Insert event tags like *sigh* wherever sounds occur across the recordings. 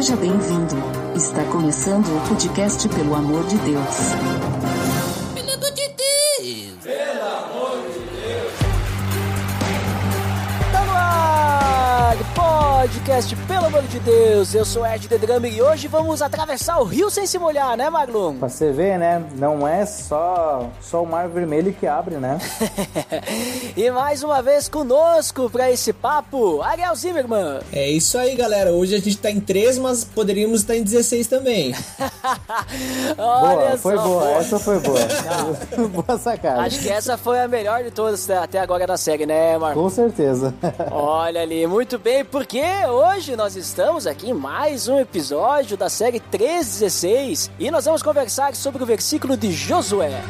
Seja bem-vindo. Está começando o podcast Pelo Amor de Deus. Pelo amor de Deus! Tá no ar, podcast, pelo amor de Deus. Eu sou Ed The Drummer e hoje vamos atravessar o rio sem se molhar, né, Maglum? Pra você ver, né? Não é só, só o Mar Vermelho que abre, né? *laughs* e mais uma vez conosco pra esse papo, Ariel Zimmerman. É isso aí, galera. Hoje a gente tá em 3, mas poderíamos estar em 16 também. *laughs* Olha boa, foi só, boa, essa foi boa. *laughs* boa sacada. Acho que essa foi a melhor de todas até agora da série, né, Marco? Com certeza. Olha ali, muito bem, porque hoje nós estamos aqui em mais um episódio da série 316 e nós vamos conversar sobre o versículo de Josué.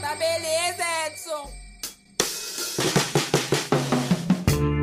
Tá beleza, Edson!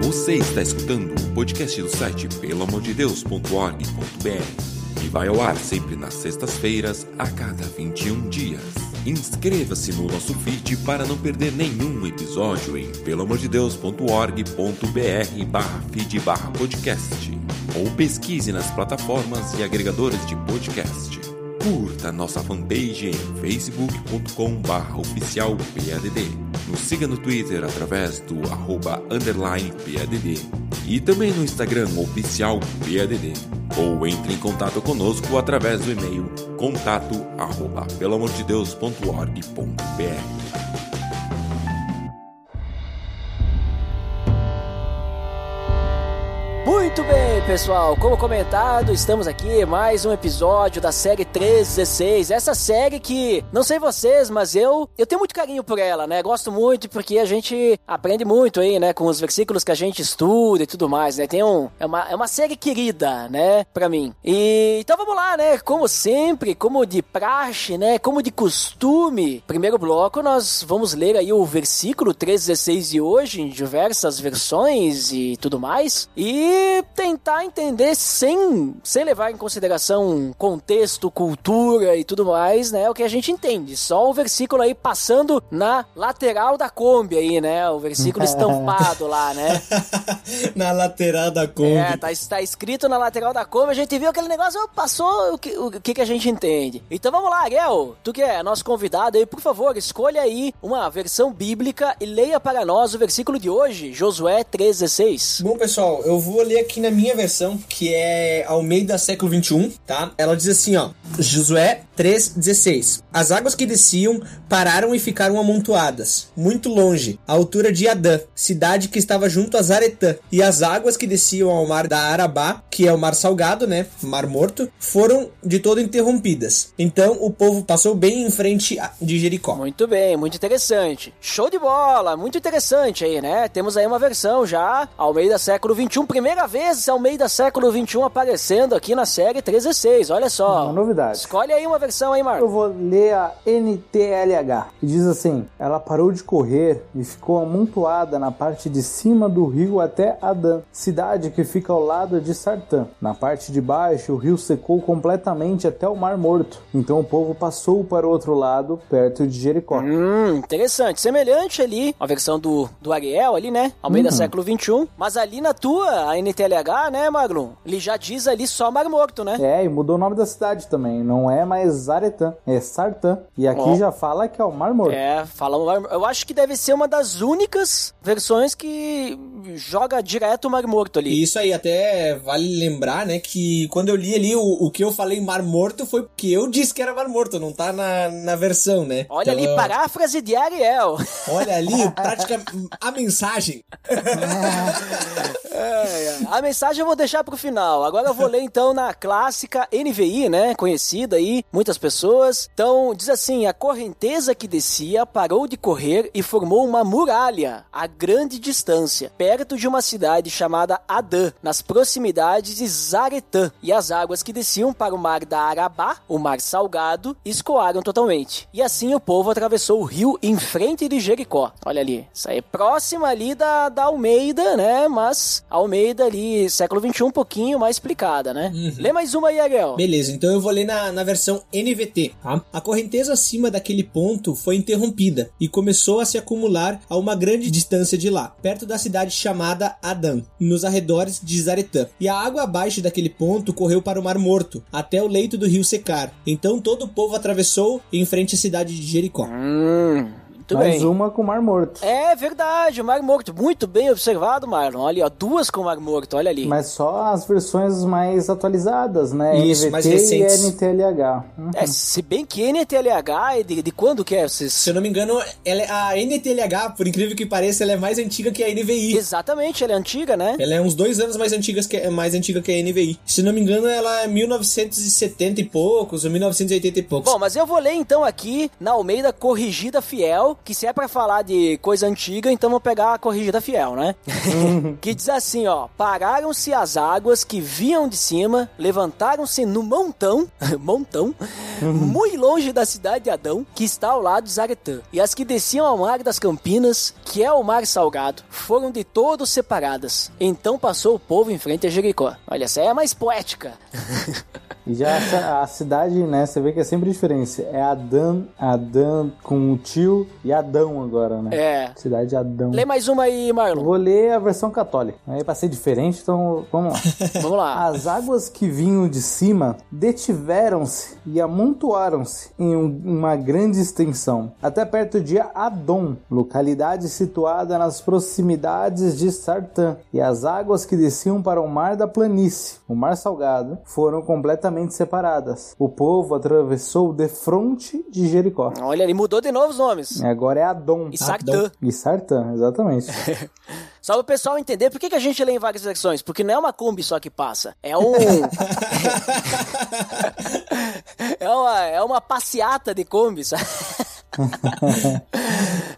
Você está escutando o podcast do site pelamordedeus.org.br e vai ao ar sempre nas sextas-feiras, a cada 21 dias. Inscreva-se no nosso feed para não perder nenhum episódio em pelamordedeus.org.br barra feed barra podcast ou pesquise nas plataformas e agregadores de podcast. Curta nossa fanpage em facebook.com barra oficial PADD. Nos siga no Twitter através do arroba underline PADD e também no Instagram oficial PADD. Ou entre em contato conosco através do e-mail contato arroba pelamordedeus.org.br. pessoal. Como comentado, estamos aqui mais um episódio da série 316. Essa série que, não sei vocês, mas eu eu tenho muito carinho por ela, né? Gosto muito porque a gente aprende muito aí, né? Com os versículos que a gente estuda e tudo mais, né? Tem um é uma, é uma série querida, né? Pra mim. E então vamos lá, né? Como sempre, como de praxe, né? Como de costume. Primeiro bloco, nós vamos ler aí o versículo 316 de hoje em diversas versões e tudo mais. E tentar entender sem, sem levar em consideração contexto, cultura e tudo mais, né? O que a gente entende. Só o versículo aí passando na lateral da Kombi aí, né? O versículo *laughs* estampado lá, né? *laughs* Na lateral da Kombi. É, tá, tá escrito na lateral da Kombi, a gente viu aquele negócio, passou, o que, o que que a gente entende? Então vamos lá, Ariel, tu que é nosso convidado aí, por favor, escolha aí uma versão bíblica e leia para nós o versículo de hoje, Josué 3,16. Bom, pessoal, eu vou ler aqui na minha versão, que é Almeida século 21, tá? Ela diz assim, ó: Josué 3:16. As águas que desciam pararam e ficaram amontoadas, muito longe, à altura de Adã, cidade que estava junto a Zaretã. E as águas que desciam ao mar da Arabá, que é o mar salgado, né, mar morto, foram de todo interrompidas. Então o povo passou bem em frente de Jericó. Muito bem, muito interessante. Show de bola, muito interessante aí, né? Temos aí uma versão já, Almeida século 21, primeira vez Almeida século 21 aparecendo aqui na série 316, olha só. Uma novidade. Escolhe aí uma versão aí, Eu Marco. vou ler a NTLH. E diz assim: Ela parou de correr e ficou amontoada na parte de cima do rio até Adã, cidade que fica ao lado de Sartã. Na parte de baixo, o rio secou completamente até o Mar Morto. Então o povo passou para o outro lado, perto de Jericó. Hum, interessante. Semelhante ali, a versão do, do Ariel ali, né? Almeida século 21. Mas ali na tua, a NTLH, né, Maglum? Ele já diz ali só Mar Morto, né? É, e mudou o nome da cidade também. Não é mais Zaretã, é Sartã. E aqui Ó. já fala que é o Mar Morto. É, fala Mar- Eu acho que deve ser uma das únicas versões que joga direto o Mar Morto ali. E isso aí até vale lembrar, né, que quando eu li ali o, o que eu falei Mar Morto foi porque eu disse que era Mar Morto, não tá na, na versão, né? Olha ali, Então, paráfrase de Ariel. *laughs* Olha ali, prática a mensagem. *laughs* É, A mensagem eu vou deixar pro final. Agora eu vou ler então na clássica NVI, né? Conhecida aí, muitas pessoas. Então, diz assim: a correnteza que descia parou de correr e formou uma muralha a grande distância, perto de uma cidade chamada Adã, nas proximidades de Zaretã. E as águas que desciam para o mar da Arabá, o mar salgado, escoaram totalmente. E assim o povo atravessou o rio em frente de Jericó. Olha ali, isso aí é próxima ali da, da Almeida, né? Mas Almeida ali, século século XXI um pouquinho mais explicada, né? Lê mais uma aí, Ariel. Beleza, então eu vou ler na, na versão NVT, tá? A correnteza acima daquele ponto foi interrompida e começou a se acumular a uma grande distância de lá, perto da cidade chamada Adã, nos arredores de Zaretã. E a água abaixo daquele ponto correu para o Mar Morto, até o leito do rio secar. Então todo o povo atravessou em frente à cidade de Jericó. Hum, muito Mais bem. uma com o Mar Morto. É verdade, o Mar Morto. Muito bem observado, Marlon. Olha, ó, duas com o Mar Morto, olha ali. Mas só as versões mais atualizadas, né? Isso, mais NVT e recentes. NTLH. Hum. É, se bem que NTLH é de, de quando que é? Vocês... Se eu não me engano, ela é- a NTLH, por incrível que pareça, ela é mais antiga que a NVI. Exatamente, ela é antiga, né? Ela é uns dois anos mais, antigas que, mais antiga que a NVI. Se não me engano, ela é 1970 e poucos, ou 1980 e poucos. Bom, mas eu vou ler então aqui na Almeida Corrigida Fiel, que se é pra falar de coisa antiga, então vou pegar a Corrigida Fiel, né? *laughs* que diz assim, ó: Pararam-se as águas que vinham de cima, levantaram-se no montão, *laughs* montão, muito longe da cidade de Adão, que está ao lado de Zaretã. E as que desciam ao mar das Campinas, que é o mar salgado, foram de todos separadas. Então passou o povo em frente a Jericó. Olha, essa é mais poética. *laughs* E já essa- a cidade, né? Você vê que é sempre diferença. É Adã, Adã com o tio e Adão agora, né? É. Cidade de Adão. Lê mais uma aí, Marlon. Vou ler a versão católica. Aí pra ser diferente, então vamos lá. *laughs* Vamos lá. As águas que vinham de cima detiveram-se e amontoaram-se em um- uma grande extensão, até perto de Adom, localidade situada nas proximidades de Sartã. E as águas que desciam para o mar da planície, o mar salgado, foram completamente separadas. O povo atravessou de fronte de Jericó. Olha, ele mudou de novo os nomes. E Agora é Adom. E Sartã. E Sartã, exatamente. *laughs* Só para o pessoal entender por que, que a gente lê em várias versões. Porque não é uma Kombi só que passa. É um. *laughs* *laughs* é, uma, é uma passeata de Kombi, sabe?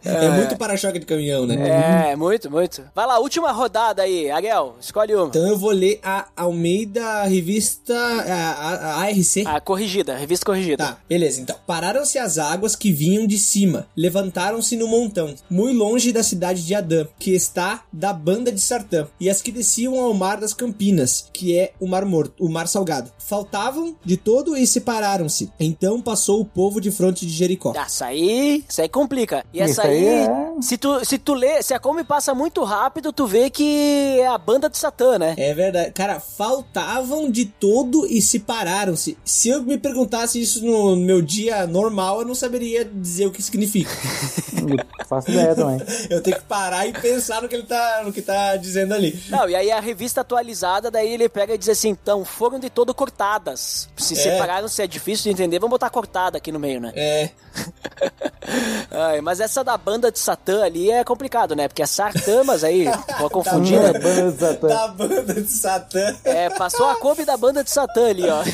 É, muito para-choque de caminhão, né? É, muito, muito. Vai lá, última rodada aí, Ariel, escolhe uma. Então eu vou ler a Almeida Revista a, a- a ARC. A corrigida, revista corrigida. Tá, beleza, então. Pararam-se as águas que vinham de cima, levantaram-se no montão, muito longe da cidade de Adã, que está da banda de Sartã, e as que desciam ao mar das Campinas, que é o mar morto, o mar salgado. Faltavam de todo e separaram-se. Então passou o povo de fronte de Jericó. Ah, Essa aí, isso aí complica. E essa Isso aí aí, é- se, tu, se tu lê, se a Kombi passa muito rápido, tu vê que é a banda de Satã, né? É verdade. Cara, faltavam de todo e separaram-se. Se eu me perguntasse isso no meu dia normal, eu não saberia dizer o que significa. Faço ideia também. *laughs* eu tenho que parar e pensar no que ele tá, no que tá dizendo ali. Não, e aí a revista atualizada, daí ele pega e diz assim, então, foram de todo cortadas. Se É. separaram, se é difícil de entender, vamos botar cortada aqui no meio, né? É. *laughs* Ai, mas essa da banda de Satã ali é complicado, né? Porque é Sartã, mas aí, *laughs* vou confundir, É, né? banda de Satã. Da banda de Satã. É, passou a Kombi da banda de Satã ali, ó. *laughs*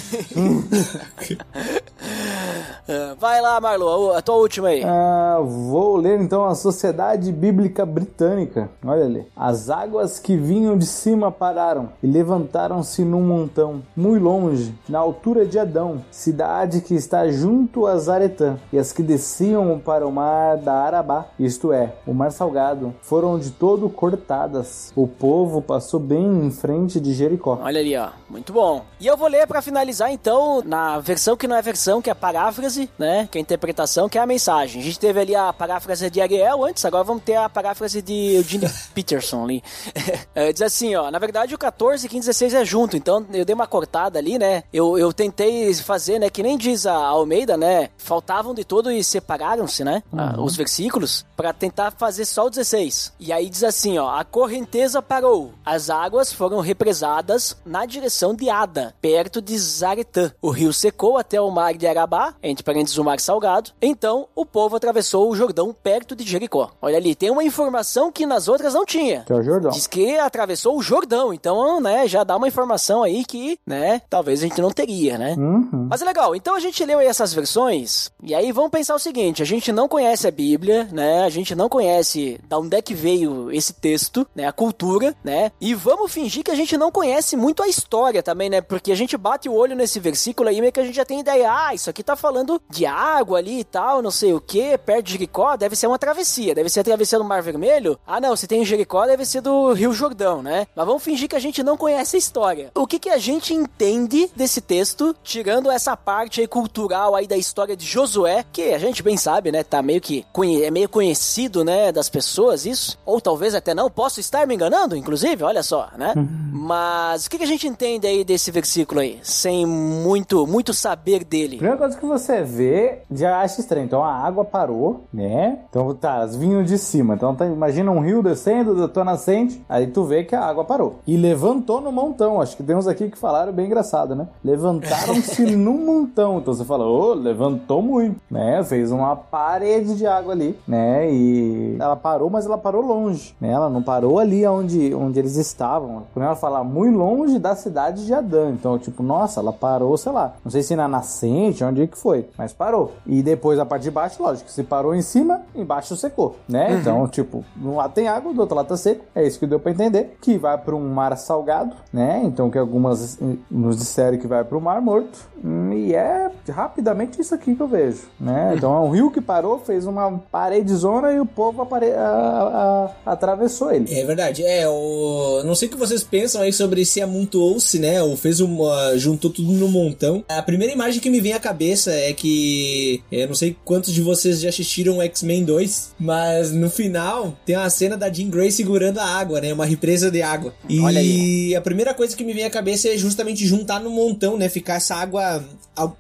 Vai lá, Marlon, a tua última aí. Ah, vou ler então a Sociedade Bíblica Britânica. Olha ali. As águas que vinham de cima pararam e levantaram-se num montão, muito longe, na altura de Adão, cidade que está junto a Zaretã. E as que desciam para o mar da Arabá, isto é, o mar salgado, foram de todo cortadas. O povo passou bem em frente de Jericó. Olha ali, ó. Muito bom. E eu vou ler pra finalizar, então, na versão que não é versão, que é a paráfrase, né? Que é a interpretação, que é a mensagem. A gente teve ali a paráfrase de Ariel antes, agora vamos ter a paráfrase de Eugene *laughs* Peterson ali. *laughs* É, diz assim, ó. Na verdade, o 14, 15, 16 é junto, então eu dei uma cortada ali, né? Eu, eu tentei fazer, né? Que nem diz a Almeida, né? Faltavam de todo e separaram-se, né? ah, os versículos, pra tentar fazer só o 16. E aí diz assim, ó. A correnteza parou, as águas foram represadas na direção de Ada, perto de Zaretã. O rio secou até o mar de Arabá, entre parênteses o mar salgado. Então, o povo atravessou o Jordão perto de Jericó. Olha ali, tem uma informação que nas outras não tinha. Que é o Jordão. Diz que atravessou o Jordão, então, né, já dá uma informação aí que, né, talvez a gente não teria, né? Uhum. Mas é legal, então a gente leu aí essas versões, e aí vamos pensar o seguinte, a gente não conhece a Bíblia, né, a gente não conhece da onde é que veio esse texto, né, a cultura, né, e vamos fingir que a gente não conhece muito a história também, né, porque a gente bate o olho nesse versículo aí, meio que a gente já tem ideia, ah, isso aqui tá falando de água ali e tal, não sei o que, perto de Jericó, deve ser uma travessia, deve ser a travessia do Mar Vermelho. Ah, não, se tem Jericó, deve ser do Rio Jordão, né? Mas vamos fingir que a gente não conhece a história. O que, que a gente entende desse texto, tirando essa parte aí cultural aí da história de Josué, que a gente bem sabe, né? Tá meio que é meio conhecido, né, das pessoas isso, ou talvez até não, posso estar me enganando, inclusive, olha só, né? Mas o que, que a gente entende aí desse versículo aí, sem muito muito saber dele? Primeira coisa que você vê, já acha estranho. Então a água parou, né? Então tá, as vinham de cima. Então tá, imagina um rio descendo da tua nascente, aí tu vê que a água parou. E levantou no montão. Acho que tem uns aqui que falaram bem engraçado, né? Levantaram-se *laughs* num montão. Então você fala, ô, levantou muito, né? Fez uma parede de água ali, né? E ela parou, mas ela parou longe, né? Ela não parou ali onde, onde eles estavam. Quando ela fala muito longe da cidade de Adã. Então, tipo, nossa, ela parou, sei lá. Não sei se na nascente, onde é que foi, mas parou. E depois a parte de baixo, lógico, se parou em cima, embaixo secou, né? Uhum. Então, tipo, um lado tem água, do outro lado tá seco. É isso que deu pra entender. Que vai para um mar salgado, né? Então, que algumas nos disseram que vai para o mar morto. E é rapidamente isso aqui que eu vejo, né? *laughs* Então, é um rio que parou, fez uma paredezona e o povo apare... a- a- atravessou ele. É verdade, é, o... não sei o que vocês pensam aí sobre se amontoou-se, né, ou fez uma, juntou tudo no montão. A primeira imagem que me vem à cabeça é que, eu não sei quantos de vocês já assistiram X-Men 2, mas no final tem uma cena da Jean Grey segurando a água, né, uma represa de água. E a primeira coisa que me vem à cabeça é justamente juntar no montão, né, ficar essa água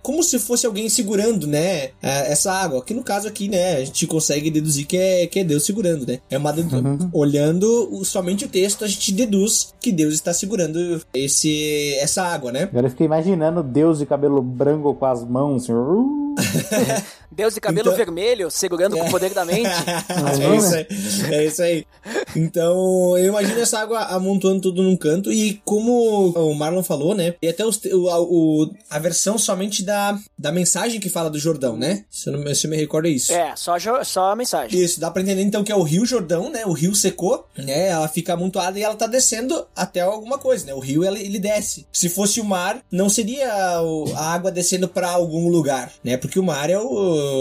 como se fosse alguém segurando, né, a- essa água. Que no caso aqui, né, a gente consegue deduzir que é, que é Deus segurando, né. É uma dedu- olhando somente o texto, a gente deduz que Deus está segurando esse essa água, né? Agora eu fiquei imaginando Deus de cabelo branco com as mãos, assim, uh, *laughs* Deus de cabelo Então- vermelho, segurando com o poder da *laughs* mente. é isso aí. É isso aí. Então, eu imagino essa água amontoando tudo num canto e como o Marlon falou, né? E até os o, a, o- a versão somente da, da mensagem que fala do Jordão, né? Se eu, não, se eu me recordo é isso. É, só, só a mensagem. Isso, dá pra entender então que é o Rio Jordão, né? O rio secou, né? Ela fica amontoada e ela tá descendo até alguma coisa, né? O rio ele, ele desce. Se fosse o mar, não seria a água descendo pra algum lugar, né? Porque o mar é o,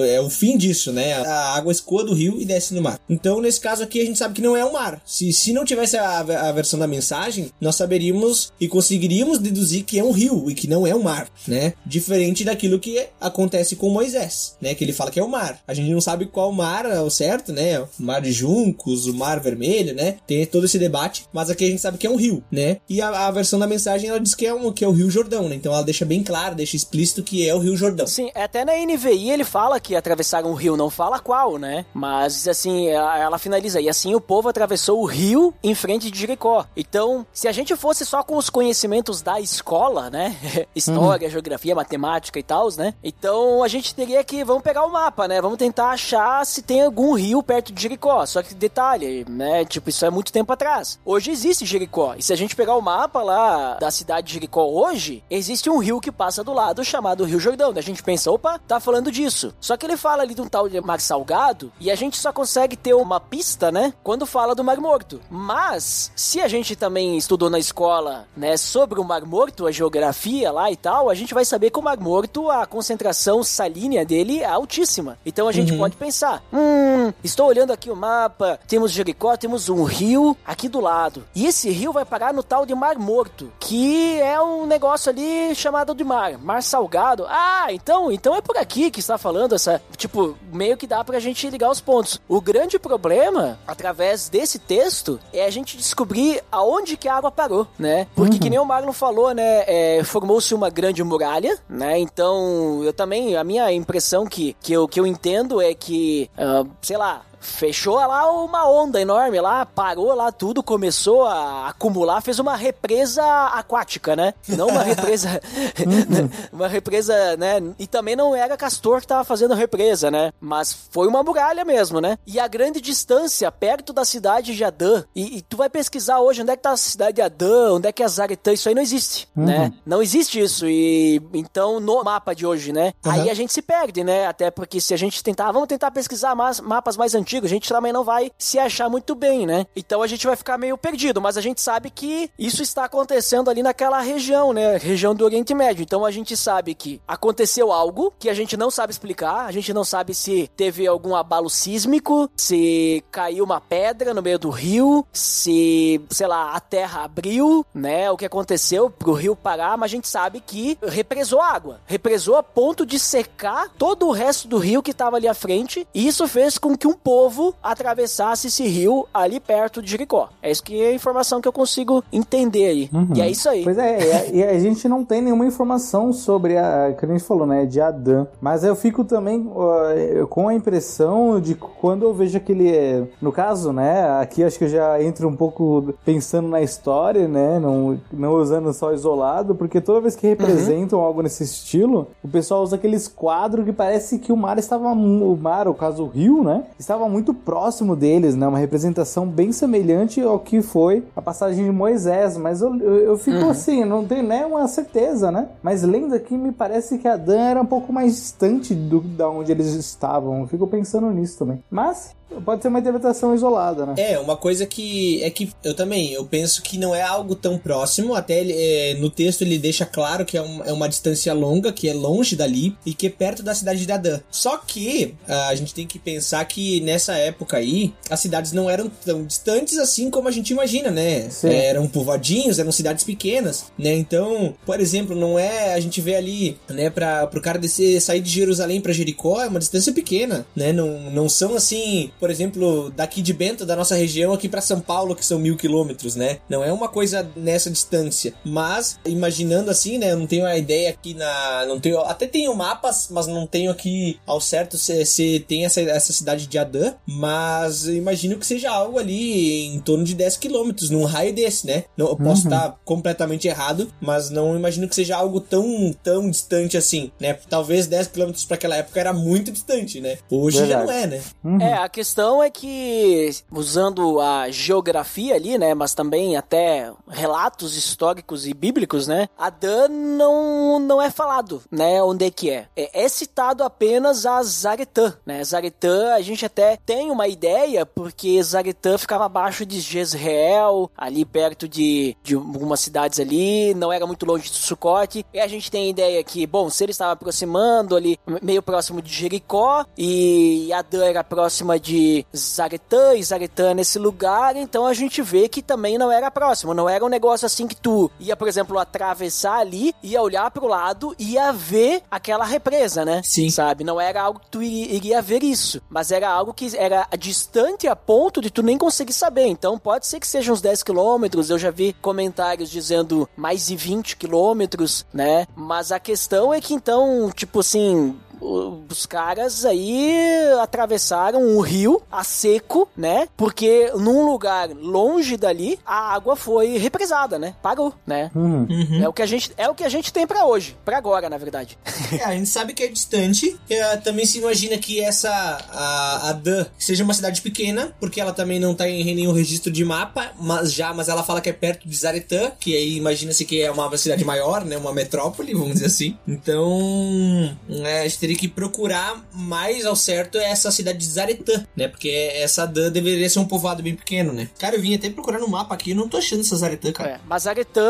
é o fim disso, né? A água escoa do rio e desce no mar. Então, nesse caso aqui, a gente sabe que não é o mar. Se, se não tivesse a, a versão da mensagem, nós saberíamos e conseguiríamos deduzir que é um rio e que não é o mar, né? Diferente daquilo que acontece com Moisés, né? Que ele fala que é o mar. A gente não sabe qual mar é o certo, né? O mar de juncos, o mar vermelho, né? Tem todo esse debate, mas aqui a gente sabe que é um rio, né? E a, a versão da mensagem ela diz que é, um, que é o Rio Jordão, né? Então ela deixa bem claro, deixa explícito que é o Rio Jordão. Sim, até na NVI ele fala que atravessaram o rio, não fala qual, né? Mas assim, ela, finaliza. E assim o povo atravessou o rio em frente de Jericó. Então, se a gente fosse só com os conhecimentos da escola, né? *laughs* História, geografia, matemática e tal, né? Então a gente teria que. Vamos pegar o mapa, né? Vamos tentar achar se tem algum rio perto de Jericó. Só que detalhe, né? Tipo, isso é muito tempo atrás. Hoje existe Jericó. E se a gente pegar o mapa lá da cidade de Jericó hoje, existe um rio que passa do lado chamado Rio Jordão. Daí a gente pensa, opa, tá falando disso. Só que ele fala ali de um tal de Mar Salgado e a gente só consegue ter uma pista, né? Quando fala do Mar Morto. Mas, se a gente também estudou na escola, né, sobre o Mar Morto, a geografia lá e tal, a gente vai saber que o Mar Morto, a concentração salínea dele é altíssima. Então a gente pode pensar, hum, estou olhando aqui o mapa, temos Jericó, temos um rio aqui do lado. E esse rio vai parar no tal de Mar Morto, que é um negócio ali chamado de mar, mar salgado. Ah, então, então é por aqui que está falando essa, tipo, meio que dá pra gente ligar os pontos. O grande problema, através desse texto, é a gente descobrir aonde que a água parou, né? Porque que nem o Marlon falou, né, é, formou-se uma grande muralha, né? Então, eu também, a minha impressão que, que, eu, que eu entendo é que, ah, sei lá, Fechou lá uma onda enorme lá, parou lá tudo, começou a acumular, fez uma represa aquática, né? Não uma represa. *laughs* *laughs* uma represa, né? E também não era Castor que tava fazendo represa, né? Mas foi uma muralha mesmo, né? E a grande distância, perto da cidade de Adã. E, e tu vai pesquisar hoje onde é que tá a cidade de Adã, onde é que é Zaretã, isso aí não existe, né? Não existe isso. E então, no mapa de hoje, né? Aí a gente se perde, né? Até porque se a gente tentar, vamos tentar pesquisar mas- mapas mais antigos a gente também não vai se achar muito bem, né? Então a gente vai ficar meio perdido, mas a gente sabe que isso está acontecendo ali naquela região, né? Região do Oriente Médio. Então a gente sabe que aconteceu algo que a gente não sabe explicar, a gente não sabe se teve algum abalo sísmico, se caiu uma pedra no meio do rio, se, sei lá, a terra abriu, né? O que aconteceu pro rio parar, mas a gente sabe que represou água. Represou a ponto de secar todo o resto do rio que estava ali à frente, e isso fez com que um povo atravessasse esse rio ali perto de Jericó. É isso que é a informação que eu consigo entender aí. E é isso aí. Pois é, e a, e a gente não tem nenhuma informação sobre a que a gente falou, né, de Adã. Mas eu fico também uh, com a impressão de quando eu vejo aquele, eh, no caso, né, aqui acho que eu já entro um pouco pensando na história, né, não, não usando só isolado, porque toda vez que representam algo nesse estilo, o pessoal usa aqueles quadros que parece que o mar estava, o mar, o caso o rio, né, estava muito próximo deles, né, uma representação bem semelhante ao que foi a passagem de Moisés, mas eu, eu, eu fico assim, não tenho nem uma certeza, né, mas lendo aqui me parece que Adã era um pouco mais distante do, da onde eles estavam, eu fico pensando nisso também, mas pode ser uma interpretação isolada, né. É, uma coisa que é que eu também, eu penso que não é algo tão próximo, até ele, é, no texto ele deixa claro que é, um- é uma distância longa, que é longe dali e que é perto da cidade de Adã. Só que ah, a gente tem que pensar que nessa época aí, as cidades não eram tão distantes assim como a gente imagina, né? Sim. É, eram povoadinhos, eram cidades pequenas, né? Então, por exemplo, não é a gente vê ali, né, para pro cara descer, sair de Jerusalém pra Jericó é uma distância pequena, né? Não, não são assim, por exemplo, daqui de Bento, da nossa região, aqui pra São Paulo, que são mil quilômetros, né? Não é uma coisa nessa distância. Mas, imaginando assim, né? Eu não tenho a ideia aqui na. Não tenho. Até tenho mapas, mas não tenho aqui ao certo se, se tem essa, essa cidade de Adã. Mas imagino que seja algo ali em torno de 10 quilômetros, num raio desse, né? Não, eu posso estar completamente errado, mas não imagino que seja algo tão, tão distante assim, né? Talvez 10 quilômetros para aquela época era muito distante, né? Hoje já Verdade. não é, né? É, a questão é que, usando a geografia ali, né, mas também até relatos históricos e bíblicos, né, Adã não, não é falado, né, onde é que é. É, é citado apenas a Zaretã, né, Zaretã a gente até tem uma ideia, porque Zaretã ficava abaixo de Jezreel, ali perto de, de algumas cidades ali, não era muito longe de Sucote, e a gente tem a ideia que, bom, se ele estava aproximando ali, meio próximo de Jericó, e Adã era próxima de Zaretã, e Zaretã nesse lugar, então a gente vê que também não era próximo, não era um negócio assim que tu ia, por exemplo, atravessar ali, ia olhar pro lado e ia ver aquela represa, né? Sim. Sabe? Não era algo que tu iri- iria ver isso, mas era algo que era distante a ponto de tu nem conseguir saber. Então pode ser que seja uns 10 quilômetros, eu já vi comentários dizendo mais de 20 quilômetros, né? Mas a questão é que então, tipo assim, os caras aí atravessaram um rio a seco, né? Porque num lugar longe dali, a água foi represada, né? Parou, né? Uhum. É o que a gente é o que a gente tem pra hoje, pra agora, na verdade. É, a gente sabe que é distante. É, também se imagina que essa a, a Dan seja uma cidade pequena, porque ela também não tá em nenhum registro de mapa, mas já, mas ela fala que é perto de Zaretã, que aí imagina-se que é uma cidade maior, né, uma metrópole, vamos dizer assim. Então, é, a gente teria que procurar mais ao certo essa cidade de Zaretã, né, porque essa Dan deveria ser um povoado bem pequeno, né. Cara, eu vim até procurar no mapa aqui, eu não tô achando essa Zaretã, cara. É, mas Aretã,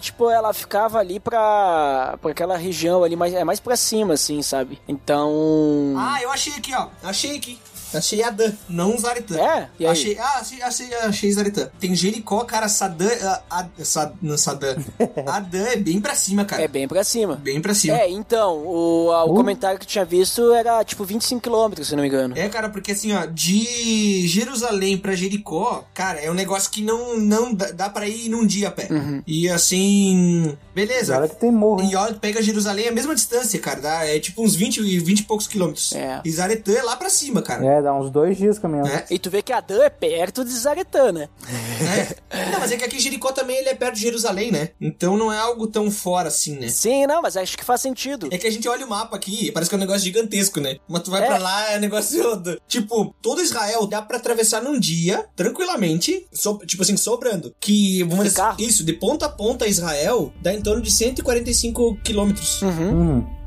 tipo, ela ficava ali pra, pra aquela região ali, mais, é mais pra cima, assim, sabe? Então. Ah, eu achei aqui, ó. Achei aqui. Achei Adã, não Zaretã. É? E aí? Achei, ah, achei, achei, achei Zaretã. Tem Jericó, cara, Sadã. ah, ah, Sa- não, Sadã. *laughs* Adã é bem pra cima, cara. É bem pra cima. Bem pra cima. É, então, o, a- o Uh. comentário que eu tinha visto era tipo 25 km, se não me engano. É, cara, porque assim, ó, de Jerusalém pra Jericó, cara, é um negócio que não, não dá, dá pra ir num dia a pé. Uhum. E assim, beleza. Olha que tem morro, hein? E olha, pega Jerusalém é a mesma distância, cara, dá, é tipo uns 20, e 20 e poucos quilômetros. É. E Zaretã é lá pra cima, cara. É, dá uns dois dias caminhando. É. E tu vê que Adã é perto de Zaretã, né? É. Não, mas é que aqui Jericó também ele é perto de Jerusalém, né? Então não é algo tão fora assim, né? Sim, não, mas acho que faz sentido. É que a gente olha o mapa aqui, parece que é um negócio gigantesco, né? Mas tu vai É. pra lá, é um negócio. Tipo, todo Israel dá pra atravessar num dia, tranquilamente, so- tipo assim, sobrando. Que, vamos dizer, isso, de ponta a ponta Israel, dá em torno de 145 quilômetros. Uhum. lá,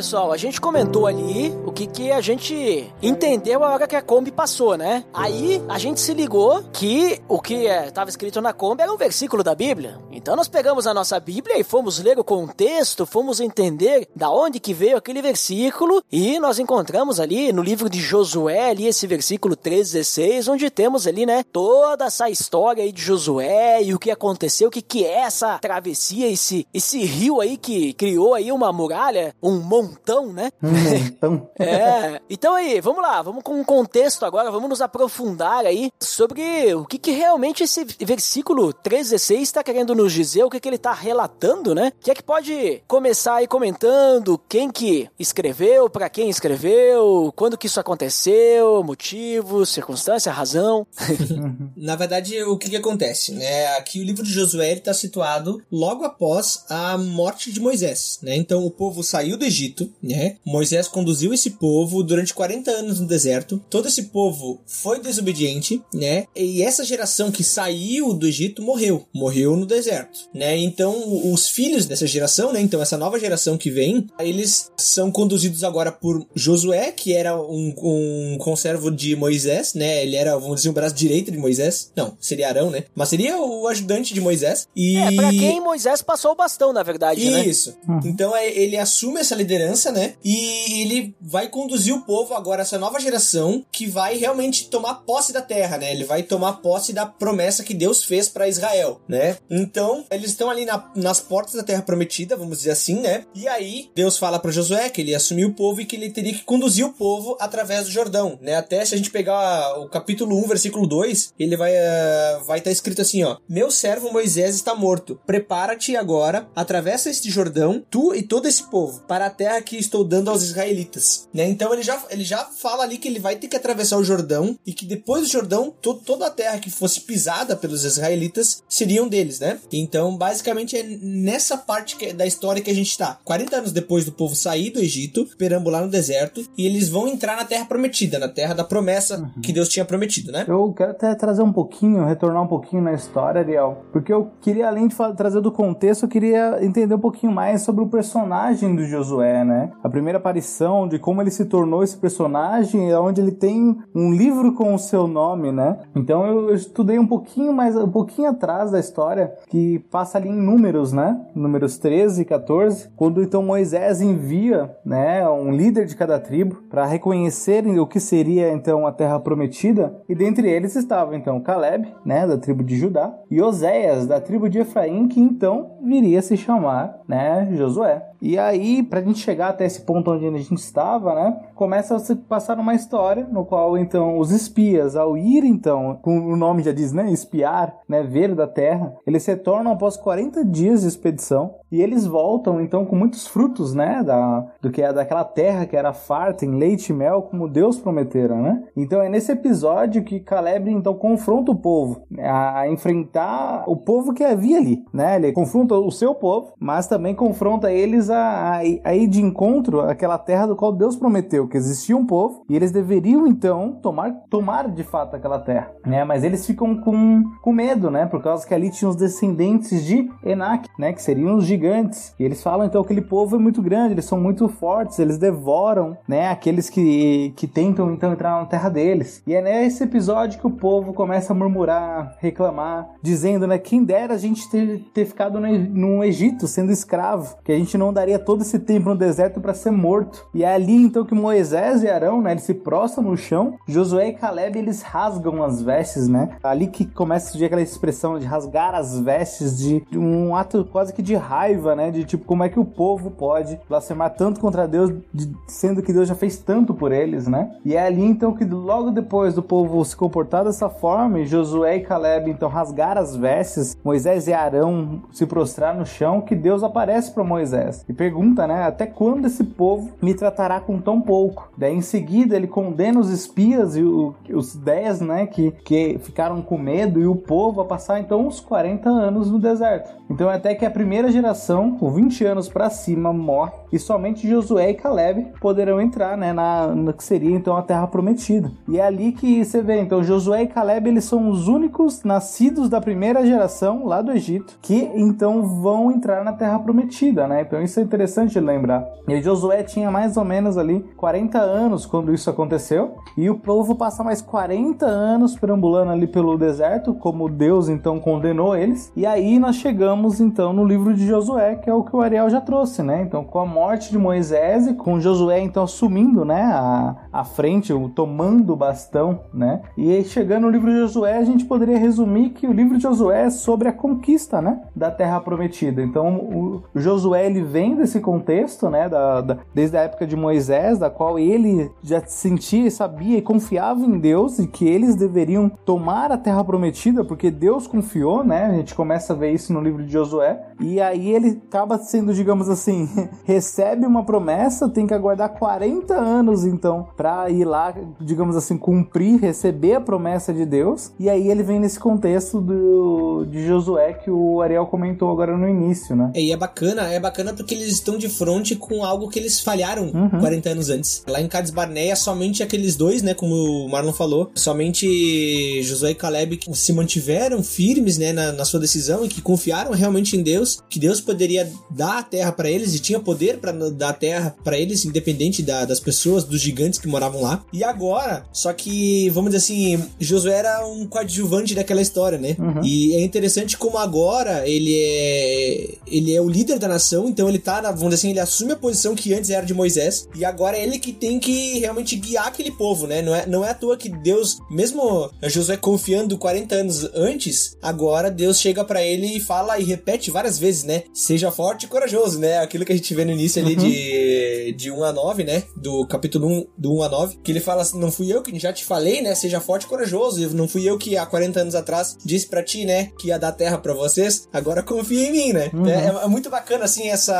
pessoal. A gente comentou ali o que, que a gente entendeu a hora que a Kombi passou, né? Aí a gente se ligou que o que estava escrito na Kombi era um versículo da Bíblia. Então nós pegamos a nossa Bíblia e fomos ler o contexto, fomos entender da onde que veio aquele versículo e nós encontramos ali no livro de Josué, ali esse versículo 3,16, onde temos ali, né, toda essa história aí de Josué e o que aconteceu, o que, que é essa travessia, esse, esse rio aí que criou aí uma muralha, um montão, né? Um montão. *laughs* é. Então aí, vamos lá, vamos com um contexto agora, vamos nos aprofundar aí sobre o que, que realmente esse versículo 3,16 está querendo nos dizer, o que, que ele está relatando, né? Que é que pode começar aí comentando quem que escreveu, para quem escreveu, quando que isso aconteceu, motivo, circunstância, razão. *laughs* Na verdade, o que, que acontece, né? Aqui o livro de Josué está situado logo após a morte de Moisés, né? Então o povo saiu do Egito, né? Moisés conduziu esse povo durante 40 anos no deserto. Todo esse povo foi desobediente, né? E essa geração que saiu do Egito morreu, morreu no deserto, né? Então os filhos dessa geração, né? Então essa nova geração que vem, eles são conduzidos agora por Josué, que era um, um conservo de Moisés, né? Ele era, vamos dizer, o braço direito de Moisés. Não, seria Arão, né? Mas seria o ajudante de Moisés. E... É, pra quem Moisés passou o bastão, na verdade, né? Isso. Então é, ele assume essa liderança, né? E ele vai conduzir o povo agora, essa nova geração, que vai realmente tomar posse da terra, né? Ele vai tomar posse da promessa que Deus fez para Israel, né? Então, eles estão ali na- nas portas da terra prometida, vamos dizer assim, né? E aí, Deus fala para Josué que ele ia assumir o povo e que ele teria que conduzir o povo através do Jordão, né? Até se a gente pegar o capítulo 1, versículo 2, ele vai eh, vai estar escrito assim, ó: Meu servo Moisés está morto. Prepara-te agora, atravessa este Jordão, tu e todo esse povo, para a terra que estou dando aos israelitas, né? Então ele já ele já fala ali que ele vai ter que atravessar o Jordão e que depois do Jordão, to toda a terra que fosse pisada pelos israelitas seriam deles, né? Então, basicamente é nessa parte que- da história que a gente tá. 40 anos depois do povo sair do Egito, perambular no deserto, e eles vão entrar na terra prometida, na terra da promessa que Deus tinha prometido, né? Eu quero até trazer um pouquinho, retornar um pouquinho na história, Ariel, porque eu queria, além de fa- trazer do contexto, eu queria entender um pouquinho mais sobre o personagem do Josué, né? A primeira aparição, de como ele se tornou esse personagem, é onde ele tem um livro com o seu nome, né? Então eu, estudei um pouquinho mais, um pouquinho atrás da história, que passa ali em números, né? Números 13 e 14, quando então Moisés envia, né, um líder de cada tribo para reconhecerem o que seria então a terra prometida, e dentre eles estava então Caleb, né, da tribo de Judá, e Oséias, da tribo de Efraim, que então viria a se chamar, né, Josué. E aí, pra gente chegar até esse ponto onde a gente estava, né, começa a se passar uma história no qual então os espias, ao ir então, com o nome já diz, né, espiar, né, ver da terra, eles se tornam após 40 dias de expedição e eles voltam então com muitos frutos, né, da, do que é daquela terra que era farta em leite e mel, como Deus prometera, né? Então é nesse episódio que Caleb então confronta o povo né, a enfrentar o povo que havia ali, né? Ele confronta o seu povo, mas também confronta eles a, a, a ir de encontro àquela terra do qual Deus prometeu que existia um povo e eles deveriam então tomar, tomar de fato aquela terra, né? Mas eles ficam com, com medo, né? Por causa que ali tinham os descendentes de Enac, né? Que seriam os gigantes. E eles falam então que aquele povo é muito grande, eles são muito fortes, eles devoram, né? Aqueles que, que tentam então entrar na terra deles. E é nesse episódio que o povo começa a murmurar, reclamar, dizendo, né? Quem dera a gente ter, ter ficado no, no Egito sendo escravo, que a gente não daria todo esse tempo no deserto para ser morto. E é ali então que Moisés e Arão, né? Eles se prostram no chão. Josué e Caleb eles rasgam as vestes, né? Ali que começa a surgir aquela expressão de rasgar as vestes, de, de um ato quase que de raiva, né? De tipo, como é que o povo pode blasfemar tanto contra Deus, de- sendo que Deus já fez tanto por eles, né? E é ali então que logo depois do povo se comportar dessa forma, Josué e Caleb então rasgar as vestes, Moisés e Arão se prostrar no chão, que Deus aparece para Moisés e pergunta, né? Até quando esse povo me tratará com tão pouco? Daí em seguida ele condena os espias e o- os dez, né? Que, que ficaram com medo e o povo a passar então uns 40 anos no deserto. Então é até que a primeira geração, com 20 anos para cima, morre e somente Josué e Caleb poderão entrar, né, na, na que seria então a terra prometida. E é ali que você vê, então Josué e Caleb eles são os únicos nascidos da primeira geração lá do Egito que então vão entrar na terra prometida, né? Então isso é interessante lembrar. E Josué tinha mais ou menos ali 40 anos quando isso aconteceu, e o povo passa mais 40 anos perambulando ali pelo deserto, como Deus então condenou eles. E aí nós chegamos então no livro de Josué, que é o que o Ariel já trouxe, né? Então com a morte de Moisés e com Josué então assumindo, né, a, a frente, o tomando o bastão, né? E aí, chegando no livro de Josué, a gente poderia resumir que o livro de Josué é sobre a conquista, né, da terra prometida. Então o Josué ele vem desse contexto, né, da, da, desde a época de Moisés, da qual ele já sentia, sabia e confiava em Deus e que eles deveriam tomar a terra prometida, porque Deus confiou, né? A gente começa a ver isso no livro de Josué. E aí ele acaba sendo, digamos assim, *laughs* recebe uma promessa, tem que aguardar 40 anos então para ir lá, digamos assim, cumprir, receber a promessa de Deus. E aí ele vem nesse contexto do, de Josué que o Ariel comentou agora no início, né? E é bacana, é bacana porque eles estão de frente com algo que eles falharam uhum. 40 anos antes. Lá em Cades Barneia, somente aqueles dois, né, como o Marlon falou, somente Josué e Caleb que se mantiveram firmes, né, na, na sua decisão e que confiaram realmente em Deus, que Deus poderia dar a terra para eles e tinha poder para dar a terra para eles, independente da, das pessoas, dos gigantes que moravam lá. E agora, só que, vamos dizer assim, Josué era um coadjuvante daquela história, né? Uhum. E é interessante como agora ele é ele é o líder da nação, então ele tá, vamos dizer assim, ele assume a posição que antes era de Moisés e agora é ele que tem que realmente guiar aquele povo, né? Não é, não é à toa que Deus, mesmo Josué confiando 40 anos antes, agora Deus chega para ele e fala e repete várias vezes, né? Seja forte e corajoso, né? Aquilo que a gente vê no início ali uhum. de, de 1 a 9, né? Do capítulo 1, do 1 a 9, que ele fala assim: Não fui eu que já te falei, né? Seja forte e corajoso. Não fui eu que há 40 anos atrás disse para ti, né? Que ia dar terra para vocês. Agora confia em mim, né? Uhum. É, é, muito bacana, assim, essa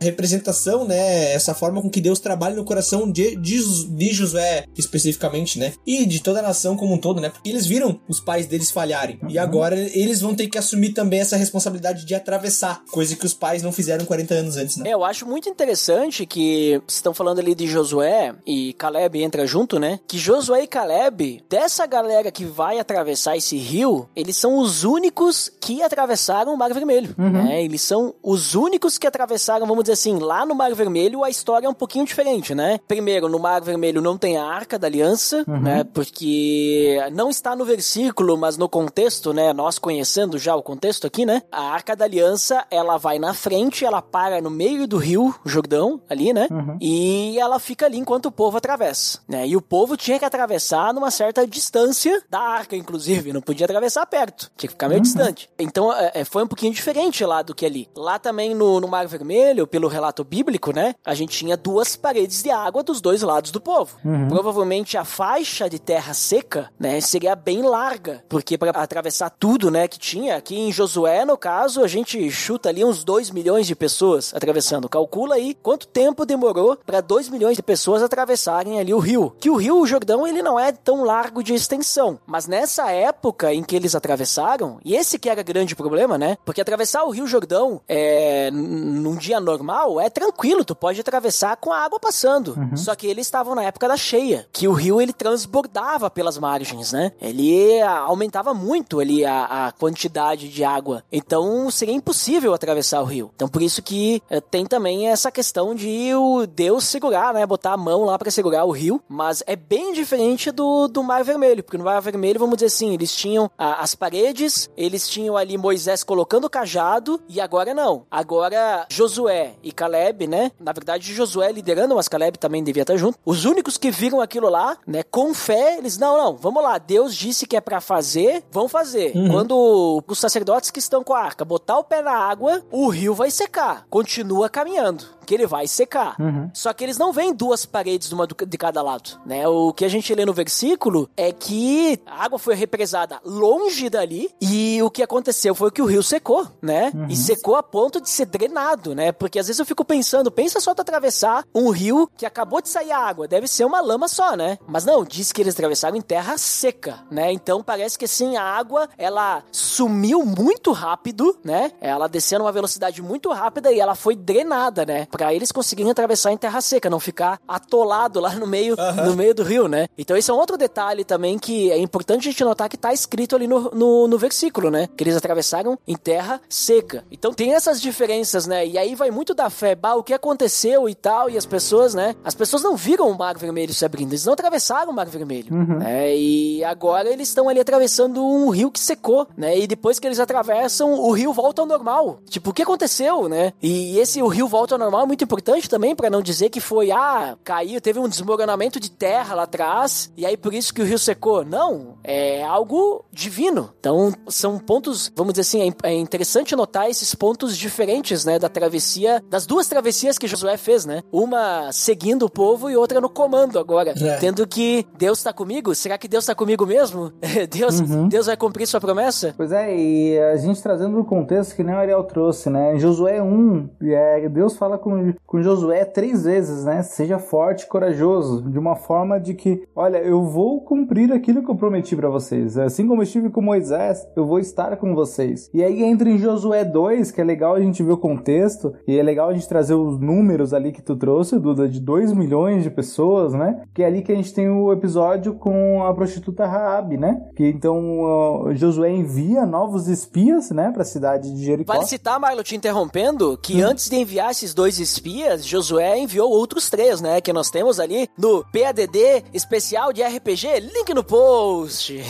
representação, né? Essa forma com que Deus trabalha no coração de, de, de Josué especificamente, né? E de toda a nação como um todo, né? Porque eles viram os pais deles falharem. Uhum. E agora eles vão ter que assumir também essa responsabilidade de atravessar, coisa que os pais não fizeram 40 anos antes, né? É, eu acho muito interessante que estão falando ali de Josué e Caleb entra junto, né? Que Josué e Caleb, dessa galera que vai atravessar esse rio, eles são os únicos que atravessaram o Mar Vermelho, uhum. né? Eles são os únicos que atravessaram, vamos dizer assim, lá no Mar Vermelho a história é um pouquinho diferente, né? Primeiro, no Mar Vermelho não tem a Arca da Aliança, uhum. né? Porque não está no versículo, mas no contexto, né? Nós conhecendo já o contexto aqui, né? A Arca da Aliança, ela vai na frente, ela para no meio do rio Jordão, ali, né? Uhum. E ela fica ali enquanto o povo atravessa, né? E o povo tinha que atravessar numa certa distância da arca, inclusive, não podia atravessar perto, tinha que ficar meio uhum. distante. Então é, é, foi um pouquinho diferente lá do que ali. Lá também no, no Mar Vermelho, pelo relato bíblico, né? A gente tinha duas paredes de água dos dois lados do povo. Uhum. Provavelmente a faixa de terra seca, né, seria bem larga, porque para atravessar tudo, né, que tinha aqui em Josué, no caso, a gente chuta ali uns 2 milhões de pessoas atravessando. Calcula aí quanto tempo demorou para 2 milhões de pessoas atravessarem ali o rio. Que o rio Jordão ele não é tão largo de extensão, mas nessa época em que eles atravessaram, e esse que era grande problema, né? Porque atravessar o rio Jordão é num dia normal é tranquilo, tu pode atravessar com a água passando. Uhum. Só que eles estavam na época da cheia, que o rio ele transbordava pelas margens, né? Ele aumentava muito ali a, a quantidade de água. Então seria impossível atravessar o rio. Então por isso que é, tem também essa questão de o Deus segurar, né? Botar a mão lá para segurar o rio. Mas é bem diferente do, do Mar Vermelho, porque no Mar Vermelho, vamos dizer assim, eles tinham a, as paredes, eles tinham ali Moisés colocando o cajado, e agora não. Agora Josué e Caleb, né? Na verdade, Josué liderando, mas Caleb também devia estar junto. Os únicos que viram aquilo lá, né? Com fé, eles, não, não, vamos lá, Deus disse que é para fazer, vão fazer. Uhum. Quando os sacerdotes que estão com a arca botar o pé na água, o rio vai secar. Continua caminhando que ele vai secar. Uhum. Só que eles não veem duas paredes uma de cada lado, né? O que a gente lê no versículo é que a água foi represada longe dali e o que aconteceu foi que o rio secou, né? Uhum. E secou a ponto de ser drenado, né? Porque às vezes eu fico pensando, pensa só tu atravessar um rio que acabou de sair a água, deve ser uma lama só, né? Mas não, diz que eles atravessaram em terra seca, né? Então parece que assim a água ela sumiu muito rápido, né? Ela desceu numa velocidade muito rápida e ela foi drenada, né? Pra eles conseguirem atravessar em terra seca, não ficar atolado lá no meio, no meio do rio, né? Então esse é um outro detalhe também que é importante a gente notar que tá escrito ali no, no, no versículo, né? Que eles atravessaram em terra seca. Então tem essas diferenças, né? E aí vai muito da fé, bah, o que aconteceu e tal, e as pessoas, né? As pessoas não viram o Mar Vermelho se abrindo, eles não atravessaram o Mar Vermelho, né? E agora eles estão ali atravessando um rio que secou, né? E depois que eles atravessam, o rio volta ao normal. Tipo, o que aconteceu, né? E esse o rio volta ao normal é muito importante também para não dizer que foi, ah, caiu, teve um desmoronamento de terra lá atrás, e aí por isso que o rio secou. Não, é algo divino. Então, são pontos, vamos dizer assim, é é interessante notar esses pontos diferentes, né, da travessia, das duas travessias que Josué fez, né? Uma seguindo o povo e outra no comando agora. É. Tendo que Deus tá comigo? Será que Deus tá comigo mesmo? *laughs* Deus, Deus vai cumprir sua promessa? Pois é, e a gente trazendo o contexto que nem o Ariel trouxe, né? Em Josué 1, é, Deus fala com, com Josué três vezes, né? Seja forte e corajoso, de uma forma de que, olha, eu vou cumprir aquilo que eu prometi pra vocês. Assim como eu estive com Moisés, eu vou estar com vocês. E aí entra em Josué 2, que é legal a gente ver o contexto, e é legal a gente trazer os números ali que tu trouxe, Duda, de 2 milhões de pessoas, né? Que é ali que a gente tem o episódio com a prostituta Raabe, né? Que então ó, Josué envia novos espias, né, pra cidade de Jericó. Vale citar, Marlon, te interrompendo, que antes de enviar esses dois espias, Josué enviou outros três, né? Que nós temos ali no PADD especial de RPG. Link no post.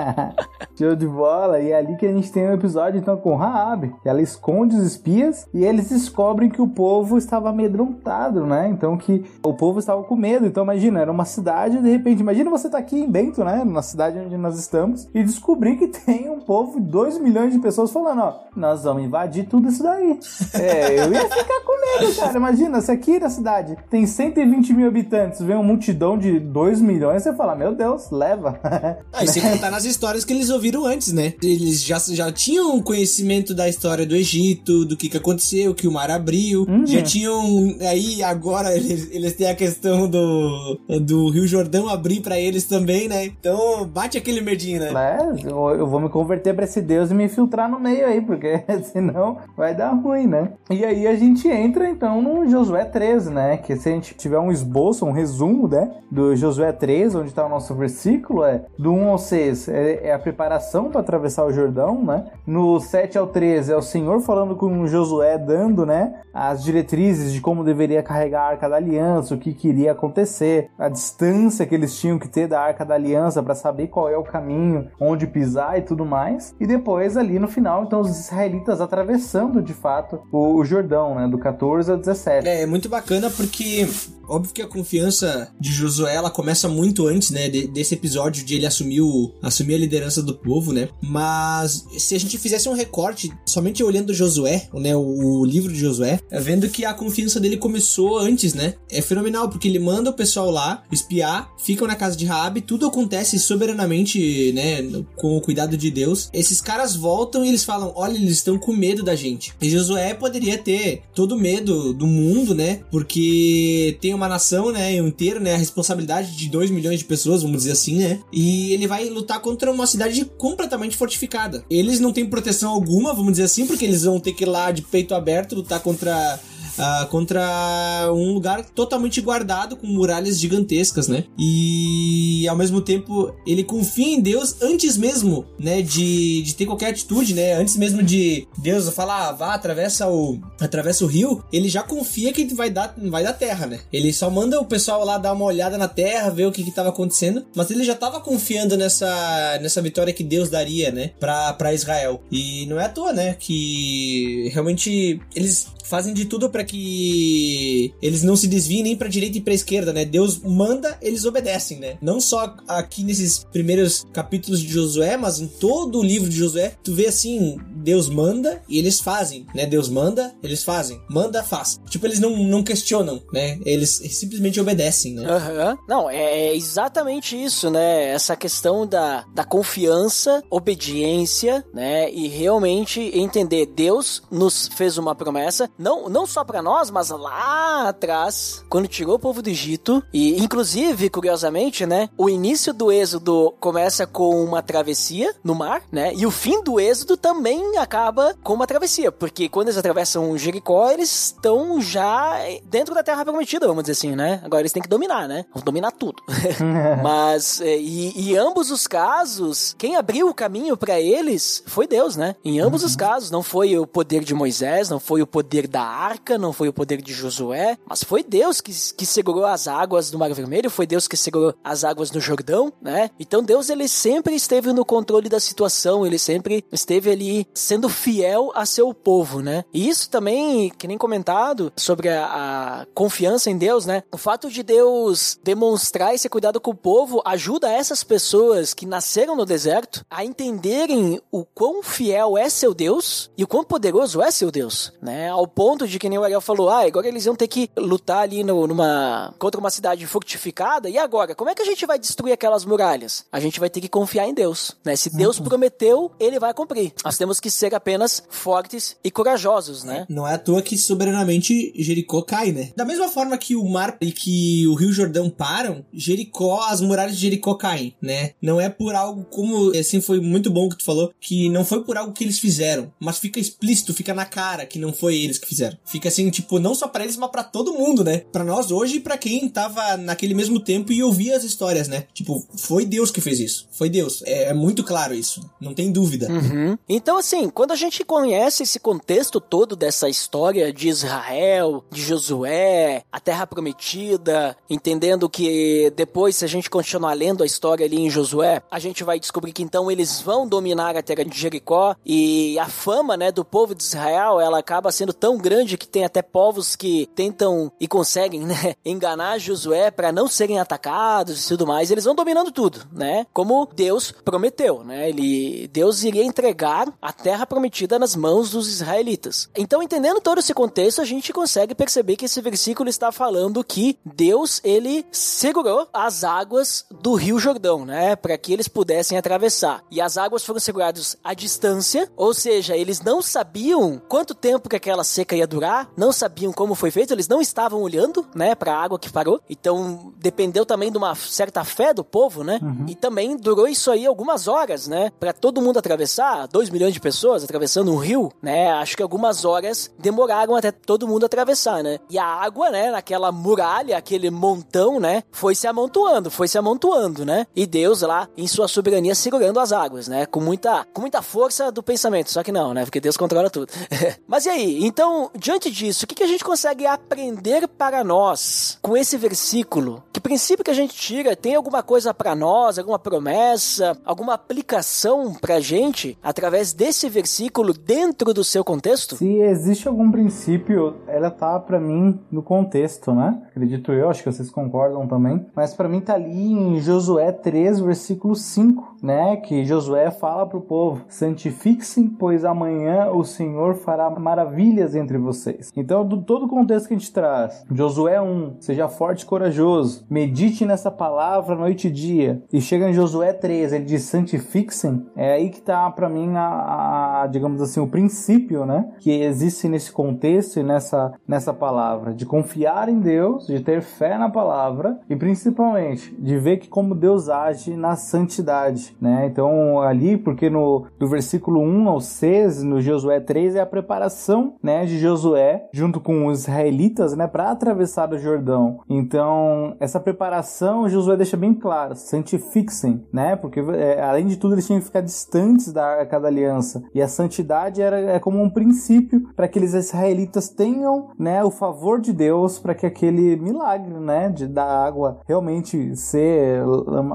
*laughs* Show de bola. E é ali que a gente tem o episódio então com Raab. Ela esconde os espias e eles descobrem que o povo estava amedrontado, né? Então que o povo estava com medo. Então imagina, era uma cidade de repente, imagina você tá aqui em Bento, né? Na cidade onde nós estamos e descobrir que tem um povo, 2 milhões de pessoas falando, ó, nós vamos invadir tudo isso daí. *laughs* É, eu ia ficar com medo, cara. Imagina, se aqui na cidade tem 120 mil habitantes, vem uma multidão de 2 milhões, você fala, meu Deus, leva. *laughs* Ah, e sem contar nas histórias que eles ouviram antes, né? Eles já, já tinham conhecimento da história do Egito, do que, que aconteceu, que o mar abriu. Já tinham. Aí agora eles, eles têm a questão do, do Rio Jordão abrir pra eles também, né? Então bate aquele medinho, né? É, eu, eu vou me converter pra esse Deus e me infiltrar no meio aí, porque *laughs* senão vai dar ruim, né? E aí a gente entra então no Josué 13, né? Que se a gente tiver um esboço, um resumo, né? Do Josué 13, onde tá o nosso versículo, é do 1 ao 6 é, é a preparação para atravessar o Jordão, né? No 7 ao 13 é o Senhor falando com Josué, dando, né? As diretrizes de como deveria carregar a arca da aliança, o que queria acontecer, a distância que eles tinham que ter da arca da aliança para saber qual é o caminho, onde pisar e tudo mais. E depois ali no final, então os israelitas atravessando de fato o Jordão, né? Do 14 ao 17. É, é muito bacana porque óbvio que a confiança de Josué ela começa muito antes, né, de- desse episódio de ele assumir, o, assumir a liderança do povo, né? Mas se a gente fizesse um recorte somente olhando Josué, né, o, o livro de Josué, é vendo que a confiança dele começou antes, né? É fenomenal porque ele manda o pessoal lá espiar, ficam na casa de Raabe, tudo acontece soberanamente, né, com o cuidado de Deus. Esses caras voltam e eles falam: "Olha, eles estão com medo da gente". E Josué poderia ter todo medo do mundo, né? Porque tem uma nação, né, inteira, né, a responsabilidade de 2 milhões de pessoas, vamos dizer assim, né? E ele vai lutar contra uma cidade completamente fortificada. Eles não têm proteção alguma, vamos dizer assim, porque eles vão ter que ir lá de peito aberto lutar contra ah, contra um lugar totalmente guardado com muralhas gigantescas, né? E ao mesmo tempo ele confia em Deus antes mesmo, né, de, de ter qualquer atitude, né? Antes mesmo de Deus falar, ah, vá, atravessa o atravessa o rio, ele já confia que vai dar vai dar terra, né? Ele só manda o pessoal lá dar uma olhada na terra, ver o que que tava acontecendo, mas ele já tava confiando nessa nessa vitória que Deus daria, né, pra, pra Israel. E não é à toa, né, que realmente eles fazem de tudo pra que eles não se desviem nem pra direita e pra esquerda, né? Deus manda, eles obedecem, né? Não só aqui nesses primeiros capítulos de Josué, mas em todo o livro de Josué, tu vê assim, Deus manda e eles fazem, né? Deus manda, eles fazem. Manda, faz. Tipo, eles não, não questionam, né? Eles simplesmente obedecem, né? Aham. Não, é, é exatamente isso, né? Essa questão da, da confiança, obediência, né? E realmente entender Deus nos fez uma promessa, não, não só para nós, mas lá atrás, quando tirou o povo do Egito, e inclusive, curiosamente, né? O início do êxodo começa com uma travessia no mar, né? E o fim do êxodo também acaba com uma travessia, porque quando eles atravessam Jericó, eles estão já dentro da terra prometida, vamos dizer assim, né? Agora eles têm que dominar, né? Vão dominar tudo. *laughs* Mas, é, e, e ambos os casos, quem abriu o caminho para eles foi Deus, né? Em ambos os casos, não foi o poder de Moisés, não foi o poder da arca, não foi o poder de Josué, mas foi Deus que, que segurou as águas do Mar Vermelho, foi Deus que segurou as águas no Jordão, né? Então Deus, ele sempre esteve no controle da situação, ele sempre esteve ali sendo fiel a seu povo, né? E isso também, que nem comentado, sobre a, a confiança em Deus, né? O fato de Deus demonstrar esse cuidado com o povo ajuda essas pessoas que nasceram no deserto a entenderem o quão fiel é seu Deus e o quão poderoso é seu Deus, né? Ao ponto de que nem o Ariel falou, ah, agora eles iam ter que lutar ali no, numa contra uma cidade fortificada e agora, como é que a gente vai destruir aquelas muralhas? A gente vai ter que confiar em Deus, né? Se Deus prometeu, ele vai cumprir. Nós temos que ser apenas fortes e corajosos, né? Não é à toa que soberanamente Jericó cai, né? Da mesma forma que o mar e que o Rio Jordão param, Jericó, as muralhas de Jericó caem, né? Não é por algo como, assim, foi muito bom que tu falou, que não foi por algo que eles fizeram, mas fica explícito, fica na cara que não foi eles que fizeram. Fica assim, tipo, não só para eles, mas para todo mundo, né? Para nós hoje e para quem tava naquele mesmo tempo e ouvia as histórias, né? Tipo, foi Deus que fez isso. Foi Deus. É, é muito claro isso. Não tem dúvida. Uhum. Então, assim, quando a gente conhece esse contexto todo dessa história de Israel, de Josué, a Terra Prometida, entendendo que depois, se a gente continuar lendo a história ali em Josué, a gente vai descobrir que então eles vão dominar a terra de Jericó e a fama, né, do povo de Israel, ela acaba sendo tão grande que tem até povos que tentam e conseguem, né, *laughs* enganar Josué para não serem atacados e tudo mais. Eles vão dominando tudo, né? Como Deus prometeu, né? Ele Deus iria entregar a terra prometida nas mãos dos israelitas. Então, entendendo todo esse contexto, a gente consegue perceber que esse versículo está falando que Deus ele segurou as águas do Rio Jordão, né, para que eles pudessem atravessar. E as águas foram seguradas à distância, ou seja, eles não sabiam quanto tempo que aquela seca ia durar, não sabiam como foi feito, eles não estavam olhando, né, para a água que parou. Então, dependeu também de uma certa fé do povo, né? E também durou isso aí algumas horas, né, para todo mundo atravessar, 2 milhões de pessoas atravessando um rio, né? Acho que algumas horas demoraram até todo mundo atravessar, né? E a água, né, naquela muralha, aquele montão, né, foi se amontoando, foi se amontoando, né? E Deus lá, em sua soberania, segurando as águas, né? Com muita, com muita força do pensamento. Só que não, né? Porque Deus controla tudo. *laughs* Mas e aí? Então, diante disso, o que, a gente consegue aprender para nós com esse versículo? Que princípio que a gente tira? Tem alguma coisa para nós? Alguma promessa? Alguma aplicação pra gente através desse versículo dentro do seu contexto? Se existe algum princípio, ela tá pra mim no contexto, né? Acredito eu, acho que vocês concordam também. Mas pra mim tá ali em Josué 3, versículo 5, né? Que Josué fala pro povo: santifiquem, pois amanhã o Senhor fará maravilhas entre vocês. Então, do todo o contexto que a gente traz, Josué 1, seja forte e corajoso, medite nessa palavra noite e dia. E chega em Josué 3, ele diz santifiquem, é aí que tá pra mim a, a, digamos assim, o princípio, né? Que existe nesse contexto e nessa, nessa palavra, de confiar em Deus, de ter fé na palavra e principalmente de ver que como Deus age na santidade, né? Então ali, porque no do versículo 1 ao 6, no Josué 3 é a preparação, né, de Josué junto com os israelitas, né, para atravessar o Jordão. Então, essa preparação Josué deixa bem claro, santifiquem, né? Porque é, além de tudo eles tinham que ficar distantes da arca da aliança. E a santidade era é como um princípio para que aqueles israelitas tenham, né, o favor de Deus para que aquele milagre, né, de da água realmente ser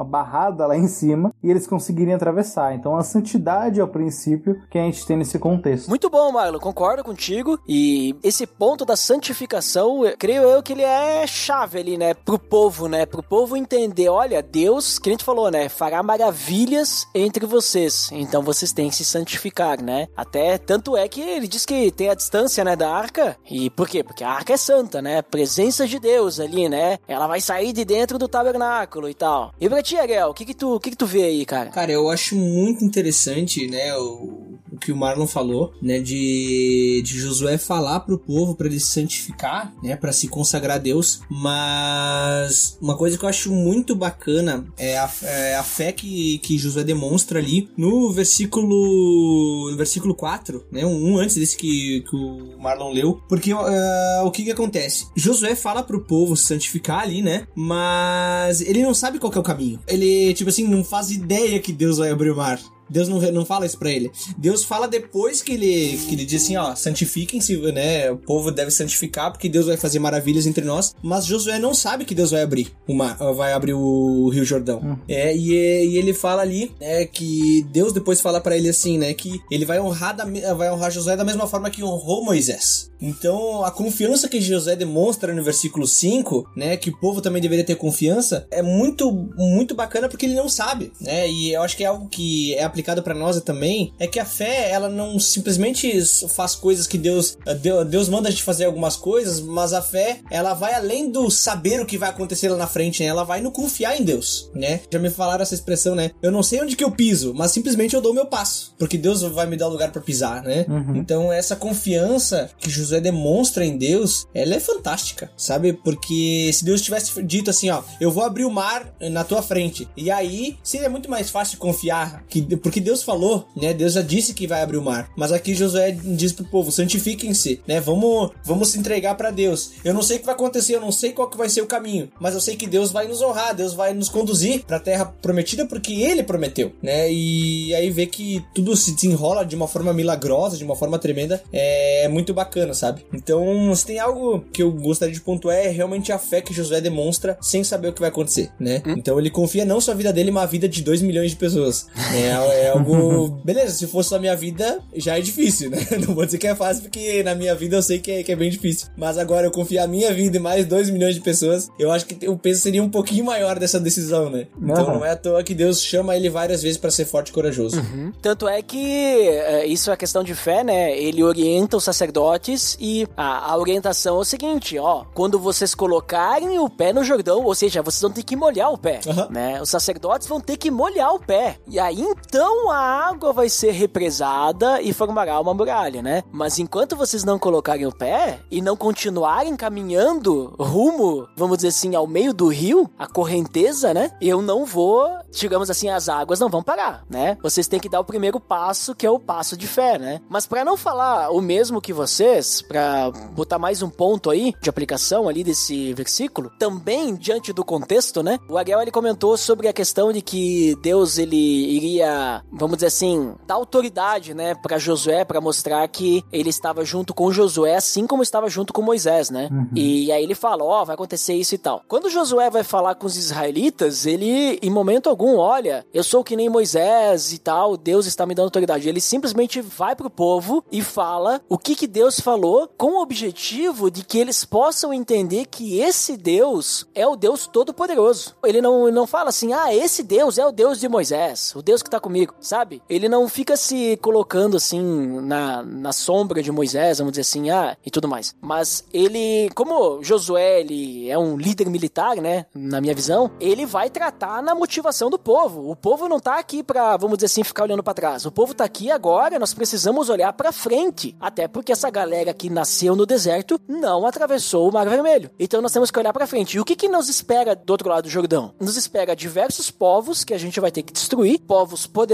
barrada lá em cima e eles conseguirem atravessar. Então a santidade é o princípio que a gente tem nesse contexto. Muito bom, Marlon, concordo contigo. E esse ponto da santificação, eu creio eu que ele é chave ali, né, pro povo, né, pro povo entender, olha, Deus, que a gente falou, né, fará maravilhas entre vocês. Então vocês têm que se santificar né? Até tanto é que ele diz que tem a distância, né, da arca. E por quê? Porque a arca é santa, né? Presença de Deus ali, né? Ela vai sair de dentro do tabernáculo e tal. E pra ti, Ariel, o que que tu, o que que tu vê aí, cara? Cara, eu acho muito interessante, né, o que o Marlon falou, né, de, de Josué falar pro povo para ele se santificar, né, para se consagrar a Deus, mas uma coisa que eu acho muito bacana é a, é a fé que, que Josué demonstra ali no versículo no versículo 4, né, um, um antes desse que, que o Marlon leu, porque uh, o que que acontece? Josué fala pro povo se santificar ali, né, mas ele não sabe qual é o caminho. Ele, tipo assim, não faz ideia que Deus vai abrir o mar. Deus não, não fala isso pra ele. Deus fala depois que ele, que ele diz assim, ó, santifiquem-se, né? O povo deve santificar porque Deus vai fazer maravilhas entre nós. Mas Josué não sabe que Deus vai abrir o mar, vai abrir o Rio Jordão. Hum. É, e, e ele fala ali, né, que Deus depois fala para ele assim, né, que ele vai honrar, da, vai honrar Josué da mesma forma que honrou Moisés. Então, a confiança que Josué demonstra no versículo 5, né, que o povo também deveria ter confiança, é muito, muito bacana porque ele não sabe, né, e eu acho que é algo que é aplicado para nós também, é que a fé, ela não simplesmente faz coisas que Deus, Deus, Deus manda a gente fazer algumas coisas, mas a fé, ela vai além do saber o que vai acontecer lá na frente, né, ela vai no confiar em Deus, né. Já me falaram essa expressão, né, eu não sei onde que eu piso, mas simplesmente eu dou meu passo, porque Deus vai me dar o lugar para pisar, né. Uhum. Então, essa confiança que Josué demonstra em Deus, ela é fantástica, sabe? Porque se Deus tivesse dito assim, ó, eu vou abrir o mar na tua frente, e aí seria muito mais fácil confiar, que, porque Deus falou, né? Deus já disse que vai abrir o mar. Mas aqui Josué diz pro povo, santifiquem-se, né? Vamos, vamos se entregar para Deus. Eu não sei o que vai acontecer, eu não sei qual que vai ser o caminho, mas eu sei que Deus vai nos honrar, Deus vai nos conduzir para a terra prometida porque ele prometeu, né? E aí vê que tudo se desenrola de uma forma milagrosa, de uma forma tremenda, é muito bacana, sabe? Então, se tem algo que eu gostaria de pontuar é realmente a fé que Josué demonstra sem saber o que vai acontecer, né? Então ele confia não só a vida dele, mas a vida de 2 milhões de pessoas. *laughs* É, é *laughs* algo. Beleza, se fosse só a minha vida, já é difícil, né? *laughs* Não vou dizer que é fácil, porque na minha vida eu sei que é, que é bem difícil. Mas agora eu confiar a minha vida e mais 2 milhões de pessoas, eu acho que o peso seria um pouquinho maior dessa decisão, né? Então Aham. não é à toa que Deus chama ele várias vezes para ser forte e corajoso. Tanto é que é, isso é questão de fé, né? Ele orienta os sacerdotes e a, a orientação é o seguinte, ó, quando vocês colocarem o pé no Jordão, ou seja, vocês vão ter que molhar o pé, Aham. né? Os sacerdotes vão ter que molhar o pé. E aí então a água vai ser represada e formará uma muralha, né? Mas enquanto vocês não colocarem o pé e não continuarem caminhando rumo, vamos dizer assim, ao meio do rio, a correnteza, né? Eu não vou, digamos assim, as águas não vão parar, né? Vocês têm que dar o primeiro passo, que é o passo de fé, né? Mas para não falar o mesmo que vocês, para botar mais um ponto aí de aplicação ali desse versículo, também diante do contexto, né? O Ariel ele comentou sobre a questão de que Deus ele iria, vamos dizer assim, dar autoridade, né, para Josué para mostrar que ele estava junto com Josué, assim como estava junto com Moisés, né? E aí ele fala, ó, vai acontecer isso e tal. Quando Josué vai falar com os israelitas, ele em momento algum, olha, eu sou que nem Moisés e tal, Deus está me dando autoridade. Ele simplesmente vai pro povo e fala o que que Deus falou com o objetivo de que eles possam entender que esse Deus é o Deus todo-poderoso. Ele não, não fala assim, ah, esse Deus é o Deus de Moisés, o Deus que tá comigo, sabe? Ele não fica se colocando assim na, na sombra de Moisés, vamos dizer assim, ah, e tudo mais. Mas ele, como Josué, ele é um líder militar, né, na minha visão, ele vai tratar na motivação do povo. O povo não tá aqui pra, vamos dizer assim, ficar olhando pra trás. O povo tá aqui agora, nós precisamos olhar pra frente. Até porque essa galera que nasceu no deserto não atravessou o Mar Vermelho. Então nós temos que olhar pra frente. E o que que nos espera do outro lado do Jordão? Nos espera diversos povos que a gente vai ter que destruir, povos poderosos,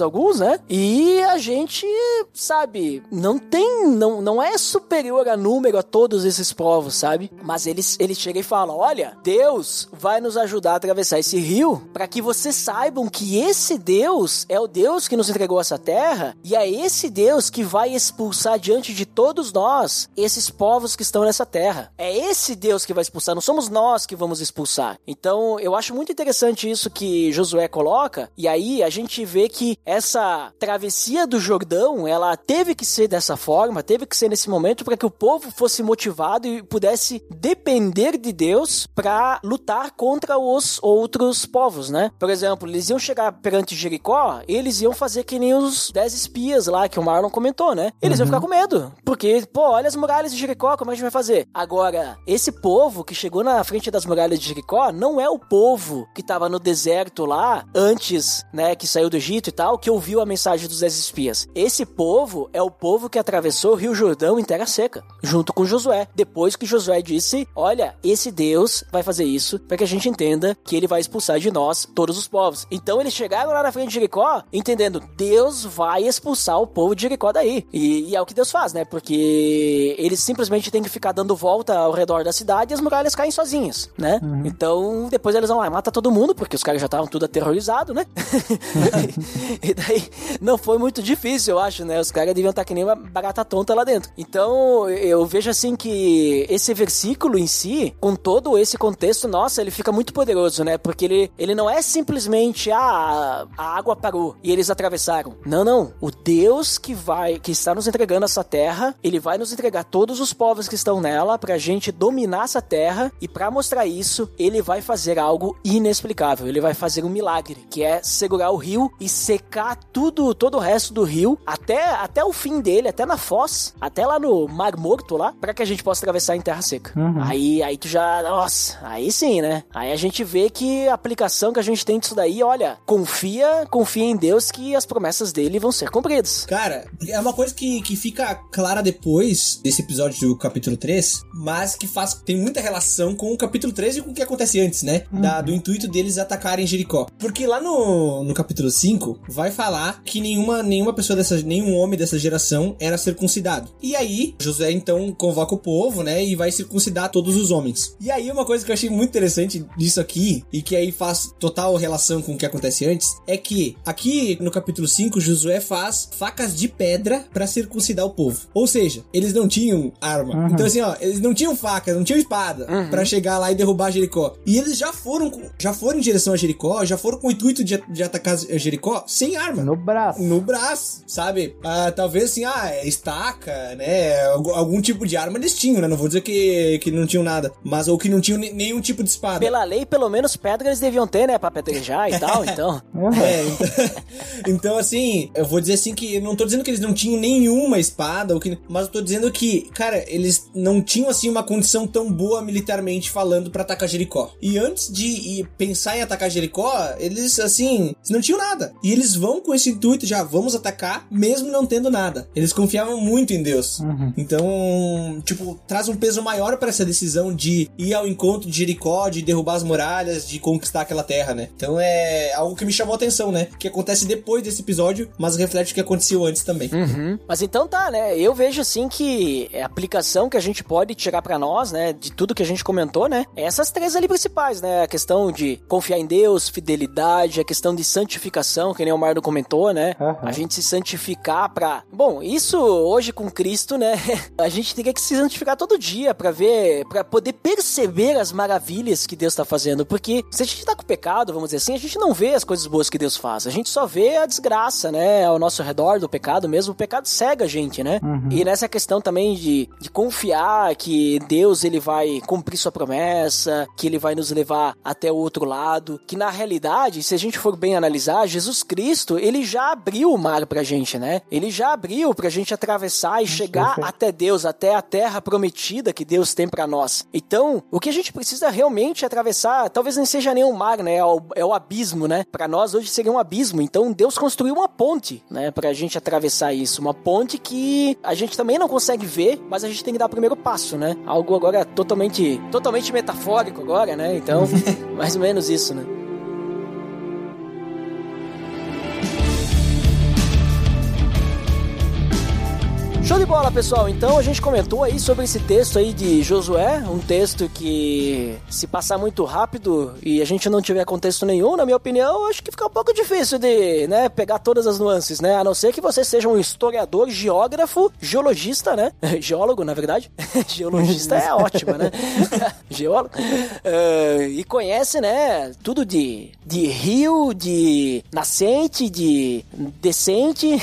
alguns, né? E a gente, sabe, não tem, não, não é superior a número a todos esses povos, sabe? Mas eles, ele chega e fala: olha, Deus vai nos ajudar a atravessar esse rio para que vocês saibam que esse Deus é o Deus que nos entregou essa terra e é esse Deus que vai expulsar diante de todos nós esses povos que estão nessa terra. É esse Deus que vai expulsar, não somos nós que vamos expulsar. Então, eu acho muito interessante isso que Josué coloca, e aí a gente vê que essa travessia do Jordão, ela teve que ser dessa forma, teve que ser nesse momento para que o povo fosse motivado e pudesse depender de Deus para lutar contra os outros povos, né? Por exemplo, eles iam chegar perante Jericó, eles iam fazer que nem os dez espias lá que o Marlon comentou, né? Eles iam ficar com medo, porque, pô, olha as muralhas de Jericó, como é a gente vai fazer? Agora, esse povo que chegou na frente das muralhas de Jericó não é o povo que tava no deserto lá antes, né, que saiu do Egito e tal, que ouviu a mensagem dos dez espias. Esse povo é o povo que atravessou o Rio Jordão em terra seca, junto com Josué. Depois que Josué disse: Olha, esse Deus vai fazer isso para que a gente entenda que ele vai expulsar de nós todos os povos. Então eles chegaram lá na frente de Jericó, entendendo: Deus vai expulsar o povo de Jericó daí. E, e é o que Deus faz, né? Porque eles simplesmente têm que ficar dando volta ao redor da cidade e as muralhas caem sozinhas, né? Então depois eles vão lá, mata todo mundo, porque os caras já estavam tudo aterrorizados, né? *laughs* *laughs* e daí não foi muito difícil, eu acho, né? Os caras deviam estar que nem uma barata tonta lá dentro. Então eu vejo assim que esse versículo em si, com todo esse contexto, nossa, ele fica muito poderoso, né? Porque ele, ele não é simplesmente ah, a água parou e eles atravessaram. Não, não. O Deus que vai, que está nos entregando essa terra, ele vai nos entregar todos os povos que estão nela pra gente dominar essa terra e para mostrar isso, ele vai fazer algo inexplicável. Ele vai fazer um milagre, que é segurar o rio e secar tudo, todo o resto do rio até, até o fim dele, até na foz, até lá no Mar Morto lá, para que a gente possa atravessar em terra seca. Aí, aí tu já, nossa, aí sim, né? Aí a gente vê que a aplicação que a gente tem disso daí, olha, confia, confia em Deus que as promessas dele vão ser cumpridas. Cara, é uma coisa que, que fica clara depois desse episódio do capítulo 3, mas que faz tem muita relação com o capítulo 3 e com o que acontece antes, né? Da- do intuito deles atacarem Jericó. Porque lá no, no capítulo 5 vai falar que nenhuma, nenhuma pessoa dessa, nenhum homem dessa geração era circuncidado. E aí, Josué então convoca o povo, né? E vai circuncidar todos os homens. E aí, uma coisa que eu achei muito interessante disso aqui, e que aí faz total relação com o que acontece antes, é que aqui no capítulo 5, Josué faz facas de pedra pra circuncidar o povo. Ou seja, eles não tinham arma. Então, assim, ó, eles não tinham faca, não tinham espada pra chegar lá e derrubar Jericó. E eles já foram, já foram em direção a Jericó, já foram com o intuito de, de atacar Jericó sem arma No braço. no braço, sabe? Ah, talvez assim, ah, é estaca, né? Algu- Algum tipo de arma eles tinham, né? Não vou dizer que, que não tinham nada, mas ou que não tinham ne- nenhum tipo de espada. Pela lei, pelo menos pedra eles deviam ter, né? Pra pedrejar e tal, *laughs* então. É, então, *laughs* então, assim, eu vou dizer assim que eu não tô dizendo que eles não tinham nenhuma espada, ou que, mas eu tô dizendo que, cara, eles não tinham assim uma condição tão boa militarmente falando pra atacar Jericó. E antes de pensar em atacar Jericó, eles assim, não tinham nada. E eles vão com esse intuito já vamos atacar, mesmo não tendo nada. Eles confiavam muito em Deus. Então, tipo, traz um peso maior pra essa decisão de ir ao encontro de Jericó, de derrubar as muralhas, de conquistar aquela terra, né? Então é algo que me chamou a atenção, né? Que acontece depois desse episódio, mas reflete o que aconteceu antes também. Uhum. Mas então tá, né? Eu vejo assim que a aplicação que a gente pode tirar pra nós, né, de tudo que a gente comentou, né, é essas três ali principais, né? A questão de confiar em Deus, fidelidade, a questão de santificação, que nem o Mardo comentou, né? Aham. A gente se santificar pra. Bom, isso hoje com Cristo, né? *laughs* A gente teria que se santificar todo dia pra ver, pra poder perceber as maravilhas que Deus tá fazendo, porque se a gente tá com pecado, vamos dizer assim, a gente não vê as coisas boas que Deus faz, a gente só vê a desgraça, né, ao nosso redor do pecado mesmo, o pecado cega a gente, né? E nessa questão também de, de confiar que Deus ele vai cumprir sua promessa, que ele vai nos levar até o outro lado, que na realidade, se a gente for bem analisar, Jesus Cristo, ele já abriu o mar pra gente, né? Ele já abriu pra gente atravessar e chegar até Deus, até a terra prometida que Deus tem pra nós. Então, o que a gente precisa realmente é atravessar, talvez nem seja nem um mar, né? É o, é o abismo, né? Pra nós hoje seria um abismo. Então, Deus construiu uma ponte, né? Pra gente atravessar isso. Uma ponte que a gente também não consegue ver, mas a gente tem que dar o primeiro passo, né? Algo agora totalmente, totalmente metafórico agora, né? Então, *laughs* mais ou menos isso, né? Show de bola, pessoal. Então a gente comentou aí sobre esse texto aí de Josué, um texto que se passar muito rápido e a gente não tiver contexto nenhum, na minha opinião, acho que fica um pouco difícil de, né, pegar todas as nuances, né? A não ser que você seja um historiador, geógrafo, geologista, né? *laughs* Geólogo, na verdade. *laughs* Geologista é ótimo, né? *laughs* Geólogo. Uh, e conhece, né, tudo de, de rio, de nascente, de descente.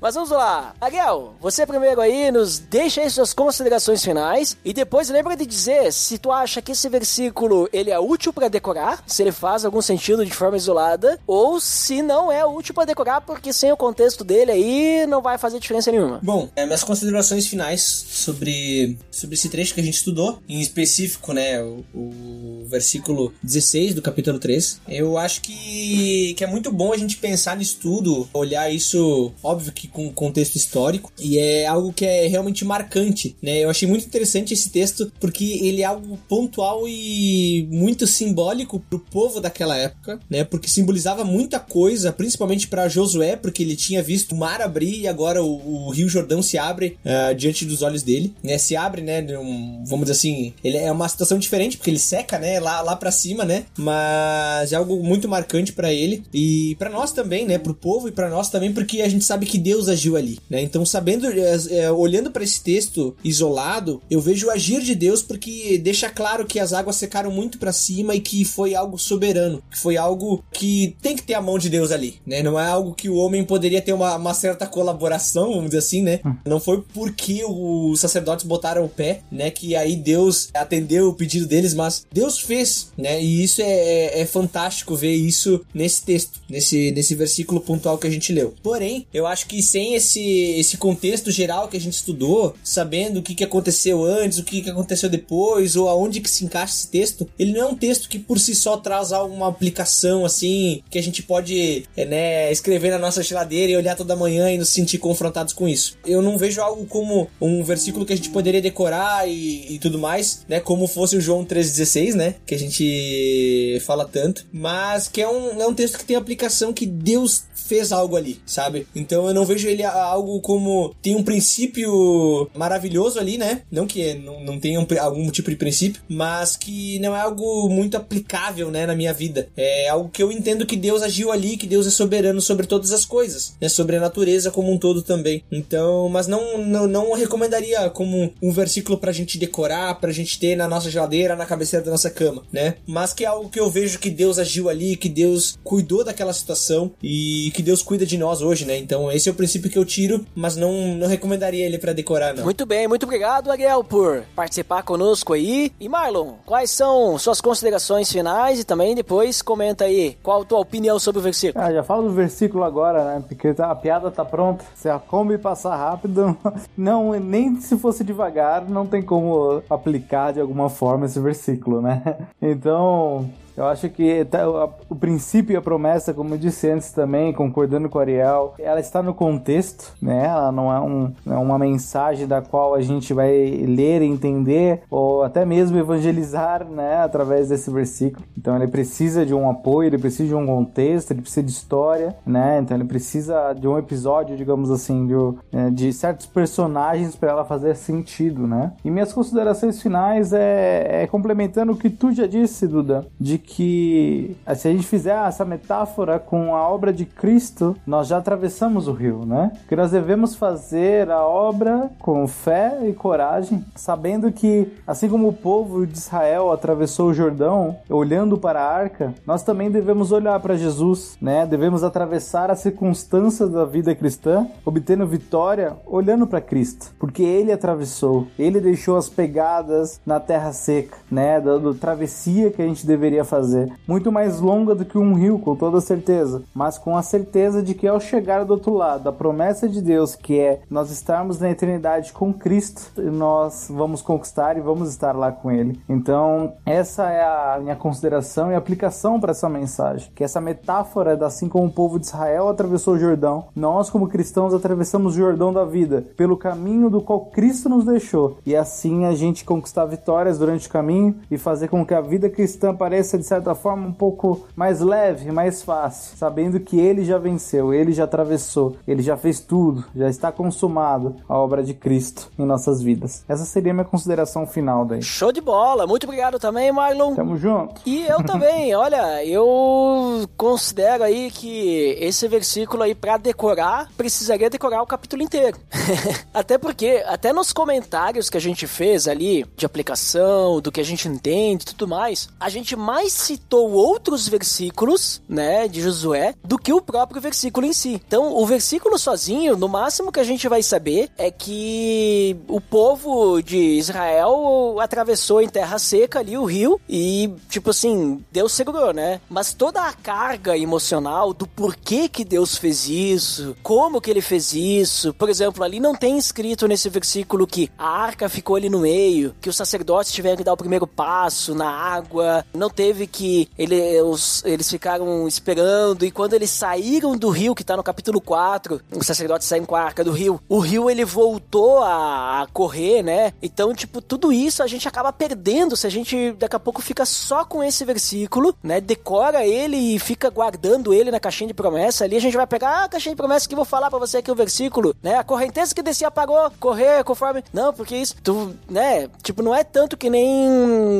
Mas vamos lá. Ariel, você primeiro aí nos deixa aí suas considerações finais e depois lembra de dizer se tu acha que esse versículo ele é útil para decorar, se ele faz algum sentido de forma isolada, ou se não é útil para decorar porque sem o contexto dele aí não vai fazer diferença nenhuma. Bom, é, minhas considerações finais sobre, sobre esse trecho que a gente estudou, em específico, né, o, o versículo 16 do capítulo 3. Eu acho que, que é muito bom a gente pensar nisso tudo, olhar isso, óbvio que com contexto histórico, e é algo que é realmente marcante, né? Eu achei muito interessante esse texto porque ele é algo pontual e muito simbólico pro povo daquela época, né? Porque simbolizava muita coisa, principalmente para Josué, porque ele tinha visto o mar abrir e agora o, o Rio Jordão se abre uh, diante dos olhos dele, né? Se abre, né? Um, vamos dizer assim, ele é uma situação diferente porque ele seca, né? Lá, lá para cima, né? Mas é algo muito marcante para ele e para nós também, né? Pro povo e para nós também, porque a gente sabe que Deus Deus agiu ali, né? Então, sabendo, é, olhando para esse texto isolado, eu vejo o agir de Deus porque deixa claro que as águas secaram muito para cima e que foi algo soberano, que foi algo que tem que ter a mão de Deus ali, né? Não é algo que o homem poderia ter uma, uma certa colaboração, vamos dizer assim, né? Hum. Não foi porque os sacerdotes botaram o pé, né? Que aí Deus atendeu o pedido deles, mas Deus fez, né? E isso é, é, é fantástico ver isso nesse texto, nesse, nesse versículo pontual que a gente leu. Porém, eu acho que sem esse, esse contexto geral que a gente estudou, sabendo o que, que aconteceu antes, o que, que aconteceu depois, ou aonde que se encaixa esse texto, ele não é um texto que por si só traz alguma aplicação assim, que a gente pode é, né, escrever na nossa geladeira e olhar toda manhã e nos sentir confrontados com isso. Eu não vejo algo como um versículo que a gente poderia decorar e, e tudo mais, né, como fosse o João 3,16, né, que a gente fala tanto, mas que é um, é um texto que tem aplicação que Deus fez algo ali, sabe? Então eu não vejo ele algo como tem um princípio maravilhoso ali, né? Não que não, não tenha um, algum tipo de princípio, mas que não é algo muito aplicável, né, na minha vida. É algo que eu entendo que Deus agiu ali, que Deus é soberano sobre todas as coisas, né? Sobre a natureza como um todo também. Então, mas não, não, não recomendaria como um versículo pra gente decorar, pra gente ter na nossa geladeira, na cabeceira da nossa cama, né? Mas que é algo que eu vejo que Deus agiu ali, que Deus cuidou daquela situação e que Deus cuida de nós hoje, né? Então esse é o princípio que eu tiro, mas não, não recomendaria ele para decorar, não. Muito bem, muito obrigado, Ariel, por participar conosco aí. E Marlon, quais são suas considerações finais e também depois comenta aí qual a tua opinião sobre o versículo. Ah, já falo do versículo agora, né? Porque tá, a piada tá pronta. Se a come passar rápido, *laughs* não, nem se fosse devagar, não tem como aplicar de alguma forma esse versículo, né? *laughs* Então, eu acho que tá, o princípio e a promessa, como eu disse antes também, concordando com o Ariel, ela está no contexto, né? Ela não é, um, é uma mensagem da qual a gente vai ler, entender ou até mesmo evangelizar, né? Através desse versículo. Então ele precisa de um apoio, ele precisa de um contexto, ele precisa de história, né? Então ele precisa de um episódio, digamos assim, de, né, de certos personagens para ela fazer sentido, né? E minhas considerações finais é, é complementando o que tu já disse, Duda, de que se a gente fizer essa metáfora com a obra de Cristo, nós já atravessamos o rio, né? Que nós devemos fazer a obra com fé e coragem, sabendo que assim como o povo de Israel atravessou o Jordão, olhando para a arca, nós também devemos olhar para Jesus, né? Devemos atravessar as circunstâncias da vida cristã, obtendo vitória olhando para Cristo, porque ele atravessou, ele deixou as pegadas na terra seca, né? Da, da travessia que a gente deveria fazer fazer. Muito mais longa do que um rio, com toda certeza, mas com a certeza de que ao chegar do outro lado, a promessa de Deus, que é nós estarmos na eternidade com Cristo, nós vamos conquistar e vamos estar lá com Ele. Então, essa é a minha consideração e aplicação para essa mensagem, que essa metáfora é assim como o povo de Israel atravessou o Jordão, nós como cristãos atravessamos o Jordão da vida pelo caminho do qual Cristo nos deixou, e assim a gente conquistar vitórias durante o caminho e fazer com que a vida cristã pareça de certa forma um pouco mais leve, mais fácil, sabendo que ele já venceu, ele já atravessou, ele já fez tudo, já está consumado a obra de Cristo em nossas vidas. Essa seria a minha consideração final daí. Show de bola. Muito obrigado também, Marlon. Tamo junto. E eu *laughs* também, olha, eu considero aí que esse versículo aí para decorar, precisaria decorar o capítulo inteiro. *laughs* até porque, até nos comentários que a gente fez ali de aplicação, do que a gente entende e tudo mais, a gente mais citou outros versículos, né, de Josué, do que o próprio versículo em si. Então, o versículo sozinho, no máximo que a gente vai saber é que o povo de Israel atravessou em terra seca ali o rio e, tipo assim, Deus segurou, né? Mas toda a carga emocional do porquê que Deus fez isso, como que ele fez isso, por exemplo, ali não tem escrito nesse versículo que a arca ficou ali no meio, que os sacerdotes tiveram que dar o primeiro passo na água, não teve que ele, os, eles ficaram esperando e quando eles saíram do rio, que tá no capítulo 4, os sacerdotes saem com a arca do rio, o rio ele voltou a, a correr, né? Então, tipo, tudo isso a gente acaba perdendo se a gente daqui a pouco fica só com esse versículo, né? Decora ele e fica guardando ele na caixinha de promessa. Ali a gente vai pegar ah, a caixinha de promessa que vou falar para você aqui o versículo, né? A correnteza que descia parou, correr conforme. Não, porque isso, tu, né? Tipo, não é tanto que nem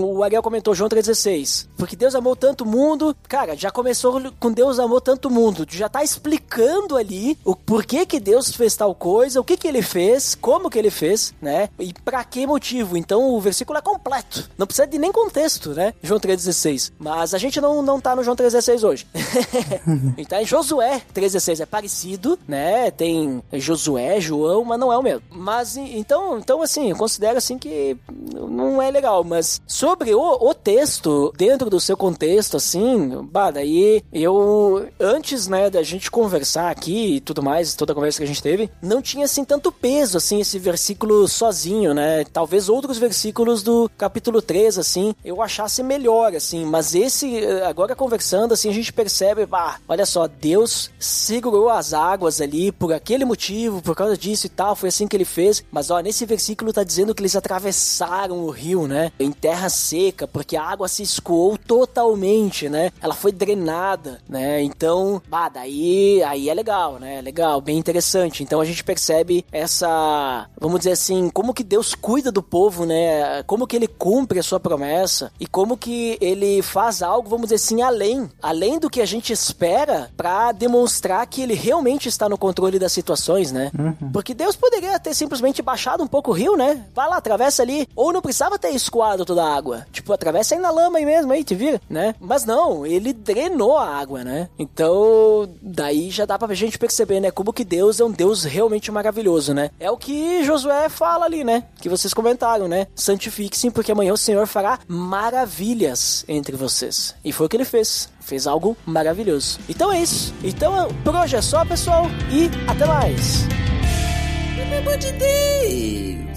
o Ariel comentou, João 3,16. Porque Deus amou tanto o mundo. Cara, já começou com Deus amou tanto o mundo. Tu já tá explicando ali o porquê que Deus fez tal coisa, o que que ele fez, como que ele fez, né? E pra que motivo. Então o versículo é completo. Não precisa de nem contexto, né? João 3,16. Mas a gente não, não tá no João 3,16 hoje. *laughs* então é Josué 3,16. É parecido, né? Tem Josué, João, mas não é o mesmo. Mas então, então assim, eu considero assim que não é legal. Mas sobre o, o texto, dentro do seu contexto, assim, bah, daí eu, antes, né, da gente conversar aqui e tudo mais, toda a conversa que a gente teve, não tinha assim tanto peso, assim, esse versículo sozinho, né? Talvez outros versículos do capítulo 3, assim, eu achasse melhor, assim, mas esse, agora conversando, assim, a gente percebe, bah, olha só, Deus segurou as águas ali por aquele motivo, por causa disso e tal, foi assim que ele fez, mas ó, nesse versículo tá dizendo que eles atravessaram o rio, né, em terra seca, porque a água se escoou totalmente, né, ela foi drenada, né, então, bah, daí, aí é legal, né, legal, bem interessante, então a gente percebe essa, vamos dizer assim, como que Deus cuida do povo, né, como que ele cumpre a sua promessa e como que ele faz algo, vamos dizer assim, além, além do que a gente espera para demonstrar que ele realmente está no controle das situações, né? Uhum. Porque Deus poderia ter simplesmente baixado um pouco o rio, né? Vai lá, atravessa ali, ou não precisava ter escoado toda a água. Tipo, atravessa aí na lama aí mesmo, aí, te vira, né? Mas não, ele drenou a água, né? Então, daí já dá pra gente perceber, né? Como que Deus é um Deus realmente maravilhoso, né? É o que Josué fala ali, né? Que vocês comentaram, né? Santifique-se, porque amanhã o Senhor fará maravilhas entre vocês. E foi o que ele fez. Fez algo maravilhoso. Então é isso. Então por hoje é só, pessoal. E até mais. Pelo amor de Deus.